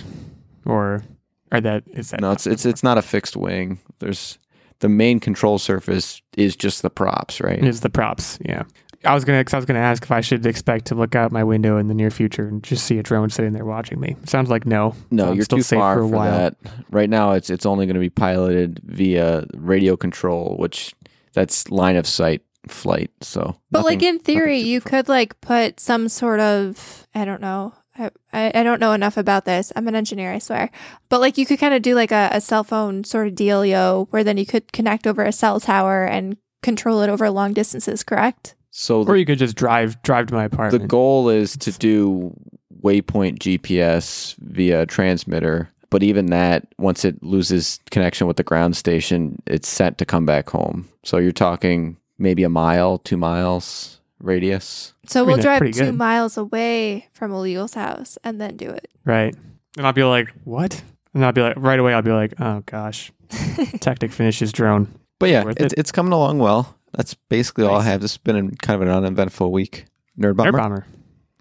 or are that is that No, it's it's it's not a fixed wing. There's the main control surface is just the props, right? is the props? Yeah. I was gonna, cause I was gonna ask if I should expect to look out my window in the near future and just see a drone sitting there watching me. Sounds like no. No, So you're still too safe far for for, a while. that. Right now, it's it's only going to be piloted via radio control, which that's line of sight flight. So, But like in theory, you super- could like put some sort of I don't know. I, I I don't know enough about this. I'm an engineer, I swear. But like you could kind of do like a, a cell phone sort of dealio where then you could connect over a cell tower and control it over long distances, correct? So Or you could just drive drive to my apartment. the goal is to do waypoint GPS via transmitter. But even that, once it loses connection with the ground station, it's set to come back home. So you're talking maybe a mile, two miles, radius. So mean, we'll drive two good. miles away from Illegal's house and then do it. Right. And I'll be like, what? And I'll be like, right away, I'll be like, oh gosh, tactic finishes drone. But yeah, Worth it's, it. it's coming along well. That's basically all I have. This has been a, kind of an uneventful week. Nerd Bomber. Nerd bomber. bomber.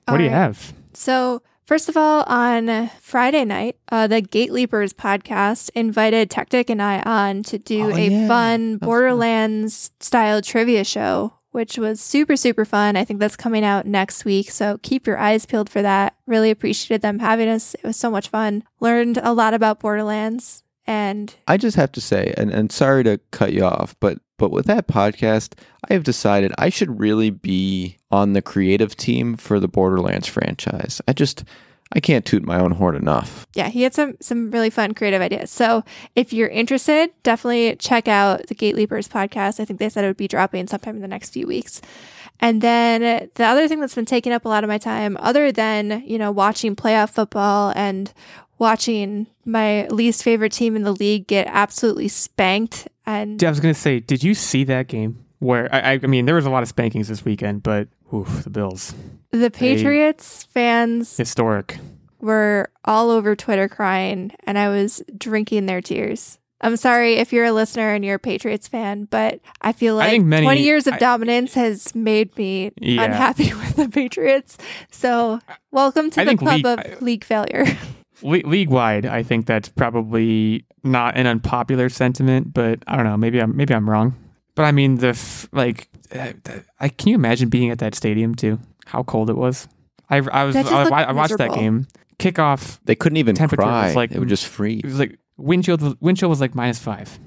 What do you All right. have? So, first of all, on Friday night, uh, the Gate Leapers podcast invited Tactic and I on to do Oh, a yeah. fun That was fun. Borderlands style trivia show, which was super, super fun. I think that's coming out next week. So, keep your eyes peeled for that. Really appreciated them having us. It was so much fun. Learned a lot about Borderlands. And I just have to say, and, and sorry to cut you off, but but with that podcast, I have decided I should really be on the creative team for the Borderlands franchise. I just I can't toot my own horn enough. yeah, he had some some really fun creative ideas. So if you're interested, definitely check out the Gate Leapers podcast. I think they said it would be dropping sometime in the next few weeks. And then the other thing that's been taking up a lot of my time, other than you know watching playoff football and watching my least favorite team in the league get absolutely spanked, and I was gonna say, did you see that game where I, I I mean there was a lot of spankings this weekend, but oof, the Bills the Patriots fans historic. were all over Twitter crying, and I was drinking their tears. I'm sorry if you're a listener and you're a Patriots fan, but I feel like think many- 20 years of I- dominance has made me Yeah. unhappy with the Patriots. So, welcome to I the club league- of I- league failure. Le- league wide, I think that's probably not an unpopular sentiment, but I don't know. Maybe I'm maybe I'm wrong. But I mean, the f- like, uh, the- I can you imagine being at that stadium too? How cold it was. I I was That just I, I watched that game. Kickoff. They couldn't even Temperature was like- it would just free. It was like windshield chill. Wind was like minus five.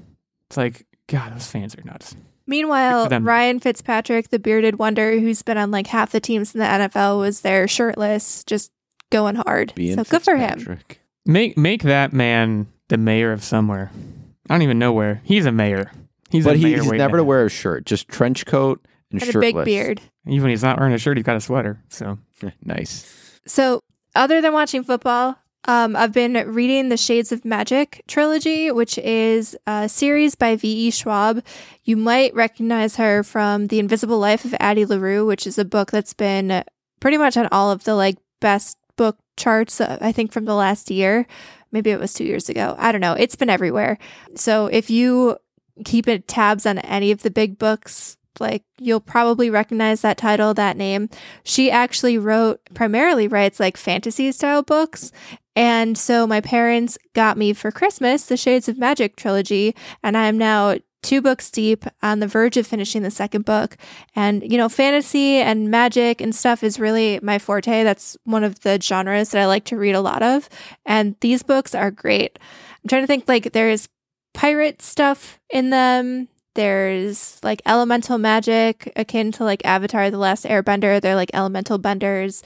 It's like God, those fans are nuts. Meanwhile, Good. Ryan Fitzpatrick, the bearded wonder who's been on like half the teams in the NFL, was there shirtless, just going hard. Being so good for him. Make make that man the mayor of somewhere. I don't even know where. He's a mayor. He's But a he, mayor. he's never to to wear a shirt, just trench coat and, And a big beard. Even when he's not wearing a shirt, he's got a sweater. So nice. So, other than watching football, um, I've been reading the Shades of Magic trilogy, which is a series by V.E. Schwab. You might recognize her from The Invisible Life of Addie LaRue, which is a book that's been pretty much on all of the like best book charts, uh, I think, from the last year. Maybe it was two years ago. I don't know. It's been everywhere. So, if you keep it tabs on any of the big books, like you'll probably recognize that title, that name. She actually wrote primarily writes like fantasy style books. And so my parents got me for christmas the shades of magic trilogy and i'm now two books deep on the verge of finishing the second book. And you know fantasy and magic and stuff is really my forte. That's one of the genres that i like to read a lot of. And these books are great. I'm trying to think like there's pirate stuff in them there's like elemental magic akin to like Avatar The Last Airbender. They're like elemental benders.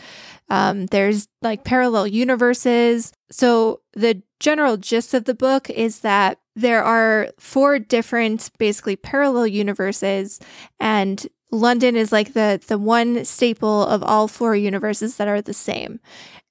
Um, there's like parallel universes. So the general gist of the book is that there are four different basically parallel universes and London is like the the one staple of all four universes that are the same.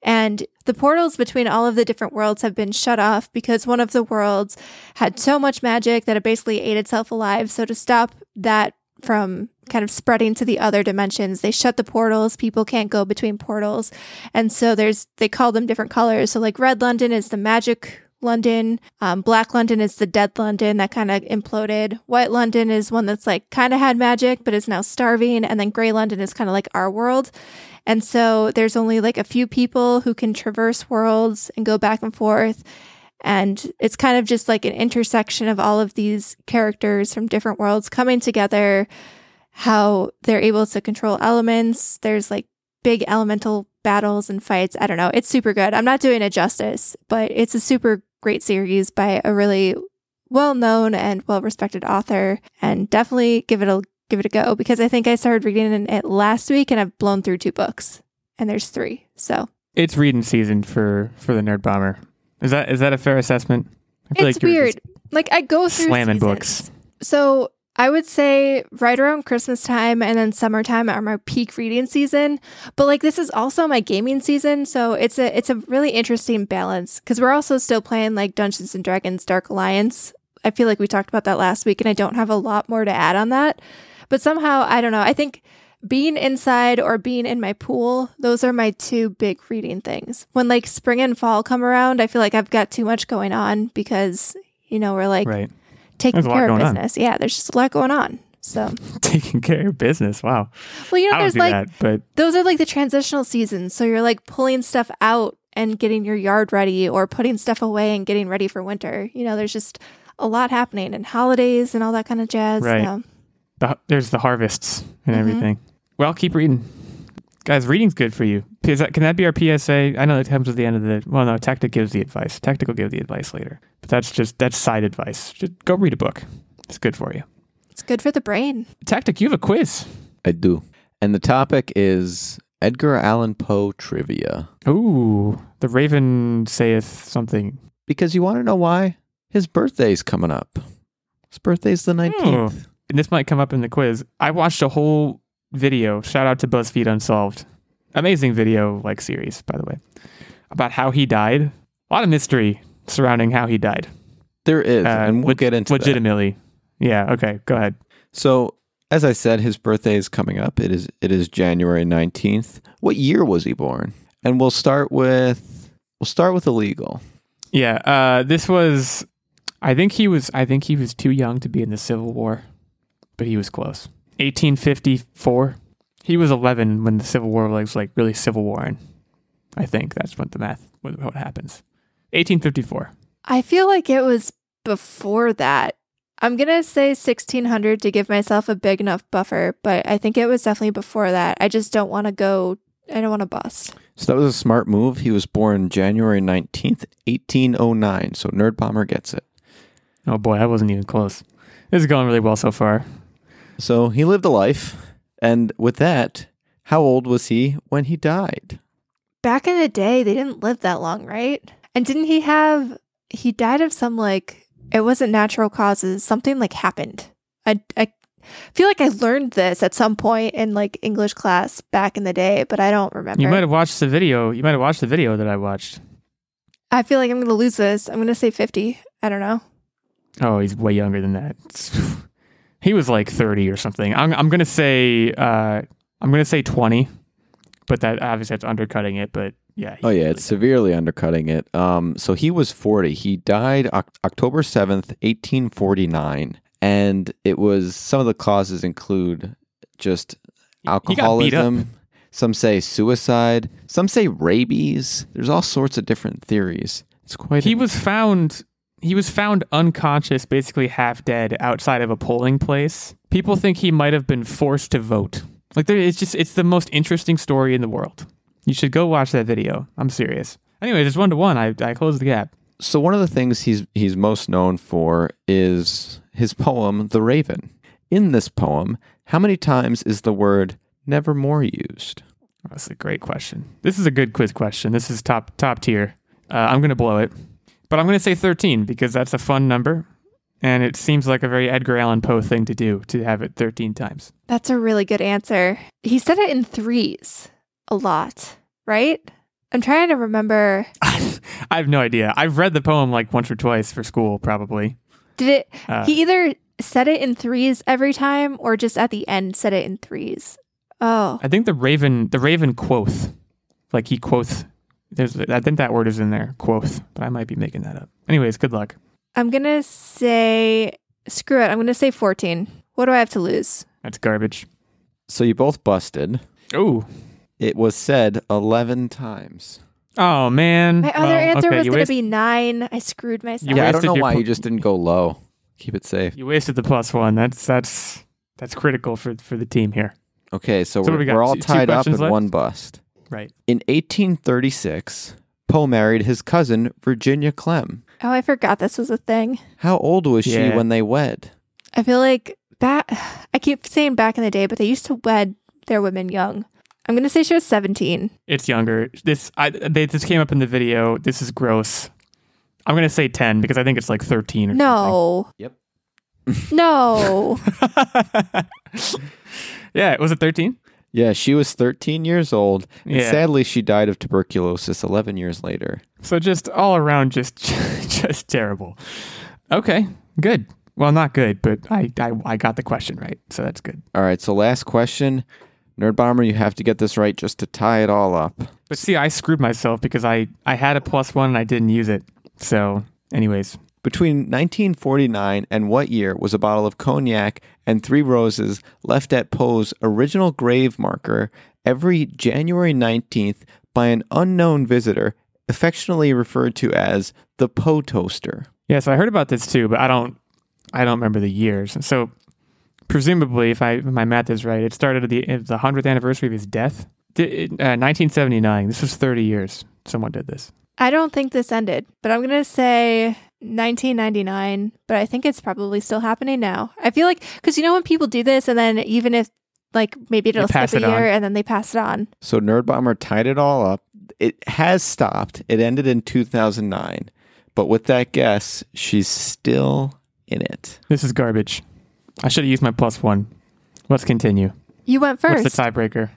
And the portals between all of the different worlds have been shut off because one of the worlds had so much magic that it basically ate itself alive. So to stop that from kind of spreading to the other dimensions, they shut the portals. People can't go between portals. And so there's they call them different colors. So like red London is the magic London. Um, Black London is the dead London that kind of imploded. White London is one that's like kind of had magic but is now starving. And then Gray London is kind of like our world. And so there's only like a few people who can traverse worlds and go back and forth. And it's kind of just like an intersection of all of these characters from different worlds coming together, how they're able to control elements. There's like big elemental battles and fights. I don't know. It's super good. I'm not doing it justice, but it's a super great series by a really well known and well respected author. And definitely give it a give it a go because I think I started reading it last week and I've blown through two books. And there's three. So it's reading season for for the Nerd Bomber. Is that is that a fair assessment? I feel it's like weird. Like I go through slamming seasons. books. So I would say right around Christmas time and then summertime are my peak reading season. But like this is also my gaming season, so it's a it's a really interesting balance because we're also still playing like Dungeons and Dragons Dark Alliance. I feel like we talked about that last week, and I don't have a lot more to add on that. But somehow I don't know. I think being inside or being in my pool, those are my two big reading things. When like spring and fall come around, I feel like I've got too much going on because, you know, we're like Right. Taking There's a lot care of going on. business. Yeah, there's just a lot going on. So, Taking care of business. Wow. well, you know, there's like that, but those are like the transitional seasons. So you're like pulling stuff out and getting your yard ready or putting stuff away and getting ready for winter. You know, there's just a lot happening and holidays and all that kind of jazz. Right. Yeah. the, there's the harvests and Mhm. everything. Well, keep reading. Guys, reading's good for you. Is that, can that be our PSA? I know it comes at the end of the. Well, no, Tactic gives the advice. Tactic will give the advice later. But that's just that's side advice. Just go read a book. It's good for you. It's good for the brain. Tactic, you have a quiz. I do. And the topic is Edgar Allan Poe trivia. Ooh, the Raven saith something. Because you want to know why? His birthday's coming up. His birthday's the hmm. 19th. Oh. And this might come up in the quiz. I watched a whole video. Shout out to BuzzFeed Unsolved. Amazing video like series, by the way, about how he died. A lot of mystery surrounding how he died. There is, Uh, and we'll leg- get into that. legitimately. Yeah. Okay. Go ahead. So, as I said, his birthday is coming up. It is it is January 19th. What year was he born? And we'll start with we'll start with illegal. Yeah. Uh, this was. I think he was. I think he was too young to be in the Civil War, but he was close. 1854. He was 11 when the Civil War was like really civil warring. I think that's what the math what, what happens. 1854. I feel like it was before that. I'm going to say 1600 to give myself a big enough buffer, but I think it was definitely before that. I just don't want to go, I don't want to bust. So that was a smart move. He was born January 19th, 1809. So Nerd Bomber gets it. Oh boy, I wasn't even close. This is going really well so far. So he lived a life. And with that, how old was he when he died? Back in the day, they didn't live that long, right? And didn't he have, he died of some like, it wasn't natural causes, something like happened. I, I feel like I learned this at some point in like English class back in the day, but I don't remember. You might have watched the video. You might have watched the video that I watched. I feel like I'm going to lose this. I'm going to say 50. I don't know. Oh, he's way younger than that. he was like 30 or something. I'm I'm gonna say uh, I'm gonna say 20, but that obviously that's undercutting it. But yeah. Oh yeah, really it's severely undercutting it. Um, so he was forty. He died Oc- October seventh, eighteen forty nine, and it was some of the causes include just young. He got beat up. alcoholism. Some say suicide. Some say rabies. There's all sorts of different theories. It's quite. He was found. He was found unconscious, basically half dead, outside of a polling place. People think he might have been forced to vote. Like there, it's just it's the most interesting story in the world. You should go watch that video. I'm serious. Anyway, it's one to one. I I closed the gap. so one of the things he's he's most known for is his poem "The Raven." In this poem, how many times is the word "nevermore" used? That's a great question. This is a good quiz question. This is top top tier. Uh, I'm gonna blow it, but I'm gonna say 13 because that's a fun number, and it seems like a very Edgar Allan Poe thing to do to have it 13 times. That's a really good answer. He said it in threes a lot, right? I'm trying to remember. I have no idea. I've read the poem like once or twice for school, probably. Did it? Uh, he either said it in threes every time or just at the end said it in threes. Oh, I think the Raven, the Raven quoth, like he quoth. There's, I think that word is in there, quoth, but I might be making that up. Anyways, good luck. I'm going to say, screw it. I'm going to say 14. What do I have to lose? That's garbage. So you both busted. Oh, It was said eleven times. oh man. My other Well, answer okay, was you going to waste- be nine. I screwed myself. Yeah, I don't know why po- you just didn't go low. Keep it safe. You wasted the plus one. That's that's that's critical for for the team here. Okay, so, So we're, we we're all Two- two tied up in left? one bust. Right. In 1836, Poe married his cousin Virginia Clemm. Oh, I forgot this was a thing. How old was she when they wed? I feel like back, I keep saying back in the day, but they used to wed their women young. I'm going to say she was 17. It's younger. This I they this came up in the video. This is gross. I'm gonna say ten because I think it's like thirteen or No. Yep. No. yeah, was it thirteen? Yeah, she was 13 years old. And Yeah. sadly, she died of tuberculosis 11 years later. So just all around, just just terrible. Okay, good. Well, not good, but I I, I got the question right, so that's good. All right, so last question. Nerd Bomber, you have to get this right just to tie it all up. But see, I screwed myself because I I had a plus one and I didn't use it. So, anyways, Between 1949 and what year was a bottle of cognac and three roses left at Poe's original grave marker every January 19th by an unknown visitor, affectionately referred to as the Poe Toaster? yeah. So I heard about this too, but I don't I don't remember the years. So presumably, if I if my math is right, it started at the at the hundredth anniversary of his death. Di- uh, 1979. This was 30 years. Someone did this. I don't think this ended, but I'm going to say 1999, but I think it's probably still happening now. I feel like, because you know, when people do this, and then even if, like, maybe it'll skip pass a it on. year and then they pass it on. So Nerd Bomber tied it all up. It has stopped. It ended in 2009. But with that guess, she's still in it. This is garbage. I should have used my plus one. Let's continue. You went first. What's the tiebreaker?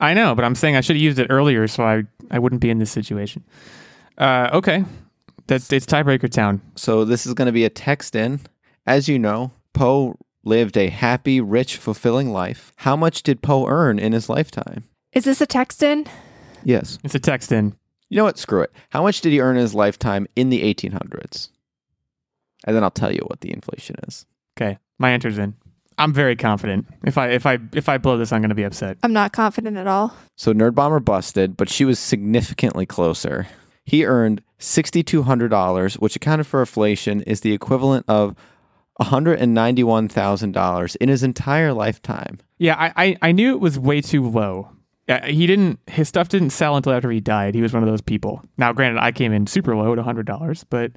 I know, but I'm saying I should have used it earlier so I, I wouldn't be in this situation. Uh, okay. That's it's tiebreaker town. So this is going to be a text in. As you know, Poe lived a happy, rich, fulfilling life. How much did Poe earn in his lifetime? Is this a text in? Yes. It's a text in. You know what? Screw it. How much did he earn in his lifetime in the 1800s? And then I'll tell you what the inflation is. Okay. My answer's in. I'm very confident. If I if I if I blow this, I'm gonna be upset. I'm not confident at all. So Nerd Bomber busted, but she was significantly closer. He earned $6,200, which accounted for inflation is the equivalent of $191,000 in his entire lifetime. Yeah, I, I, I knew it was way too low. Uh, he didn't his stuff didn't sell until after he died. He was one of those people. Now, granted, I came in super low at hundred dollars, but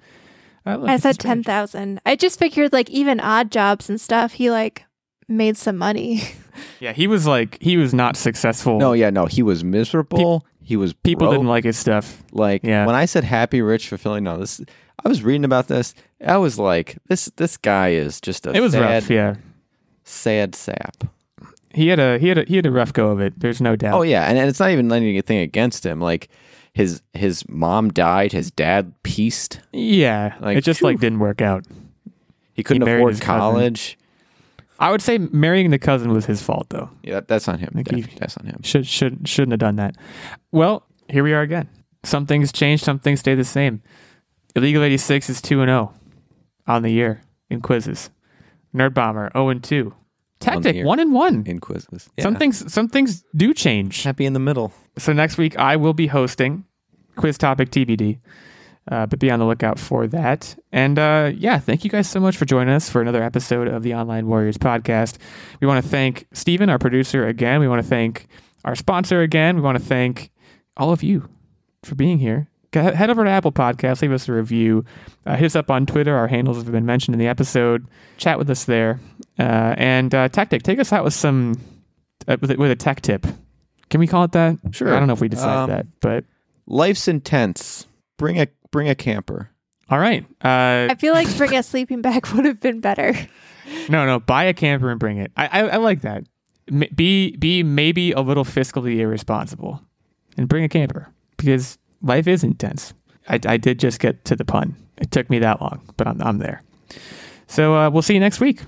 uh, I said his range. 10,000. I just figured, like, even odd jobs and stuff, he, like, made some money. Yeah, he was like he was not successful. No, yeah, no, he was miserable. He was people broke. didn't like his stuff. Like Yeah. when I said happy, rich, fulfilling. No, this. I was reading about this. I was like, this. This guy is just a It was sad, rough. Yeah, sad sap. he had a he had a he had a rough go of it. There's no doubt. Oh yeah, and, and it's not even anything against him. Like his his mom died. His dad pieced. yeah. Like, it just phew. like didn't work out. He couldn't married afford his cousin. college. I would say marrying the cousin was his fault though. Yeah, that, that's on him. Like he- that's on him. Should should shouldn't have done that. Well, here we are again. Some things change, some things stay the same. Illegal 86 is 2 and 0 on the year in quizzes. Nerd Bomber 0 and 2. Tactic. 1 and 1. In quizzes. Some things some things do change. happy in the middle. So next week I will be hosting quiz topic TBD. Uh, but be on the lookout for that. And uh, yeah, thank you guys so much for joining us for another episode of the Online Warriors podcast. We want to thank Steven, our producer, again. We want to thank our sponsor again. We want to thank all of you for being here. Head over to Apple Podcasts, leave us a review. Uh, hit us up on Twitter. Our handles have been mentioned in the episode. Chat with us there. Uh, and uh, Tactic, take us out with some uh, with, a, with a tech tip. Can we call it that? Sure. I don't know if we decided Um, that, but Life's intense. Bring a bring a camper. all right. Uh, I feel like bring a sleeping bag would have been better. no, no, buy a camper and bring it. I, I, I like that. M- be be maybe a little fiscally irresponsible, and bring a camper because life is intense. I, I did just get to the pun. It took me that long, but I'm I'm there. So uh, we'll see you next week.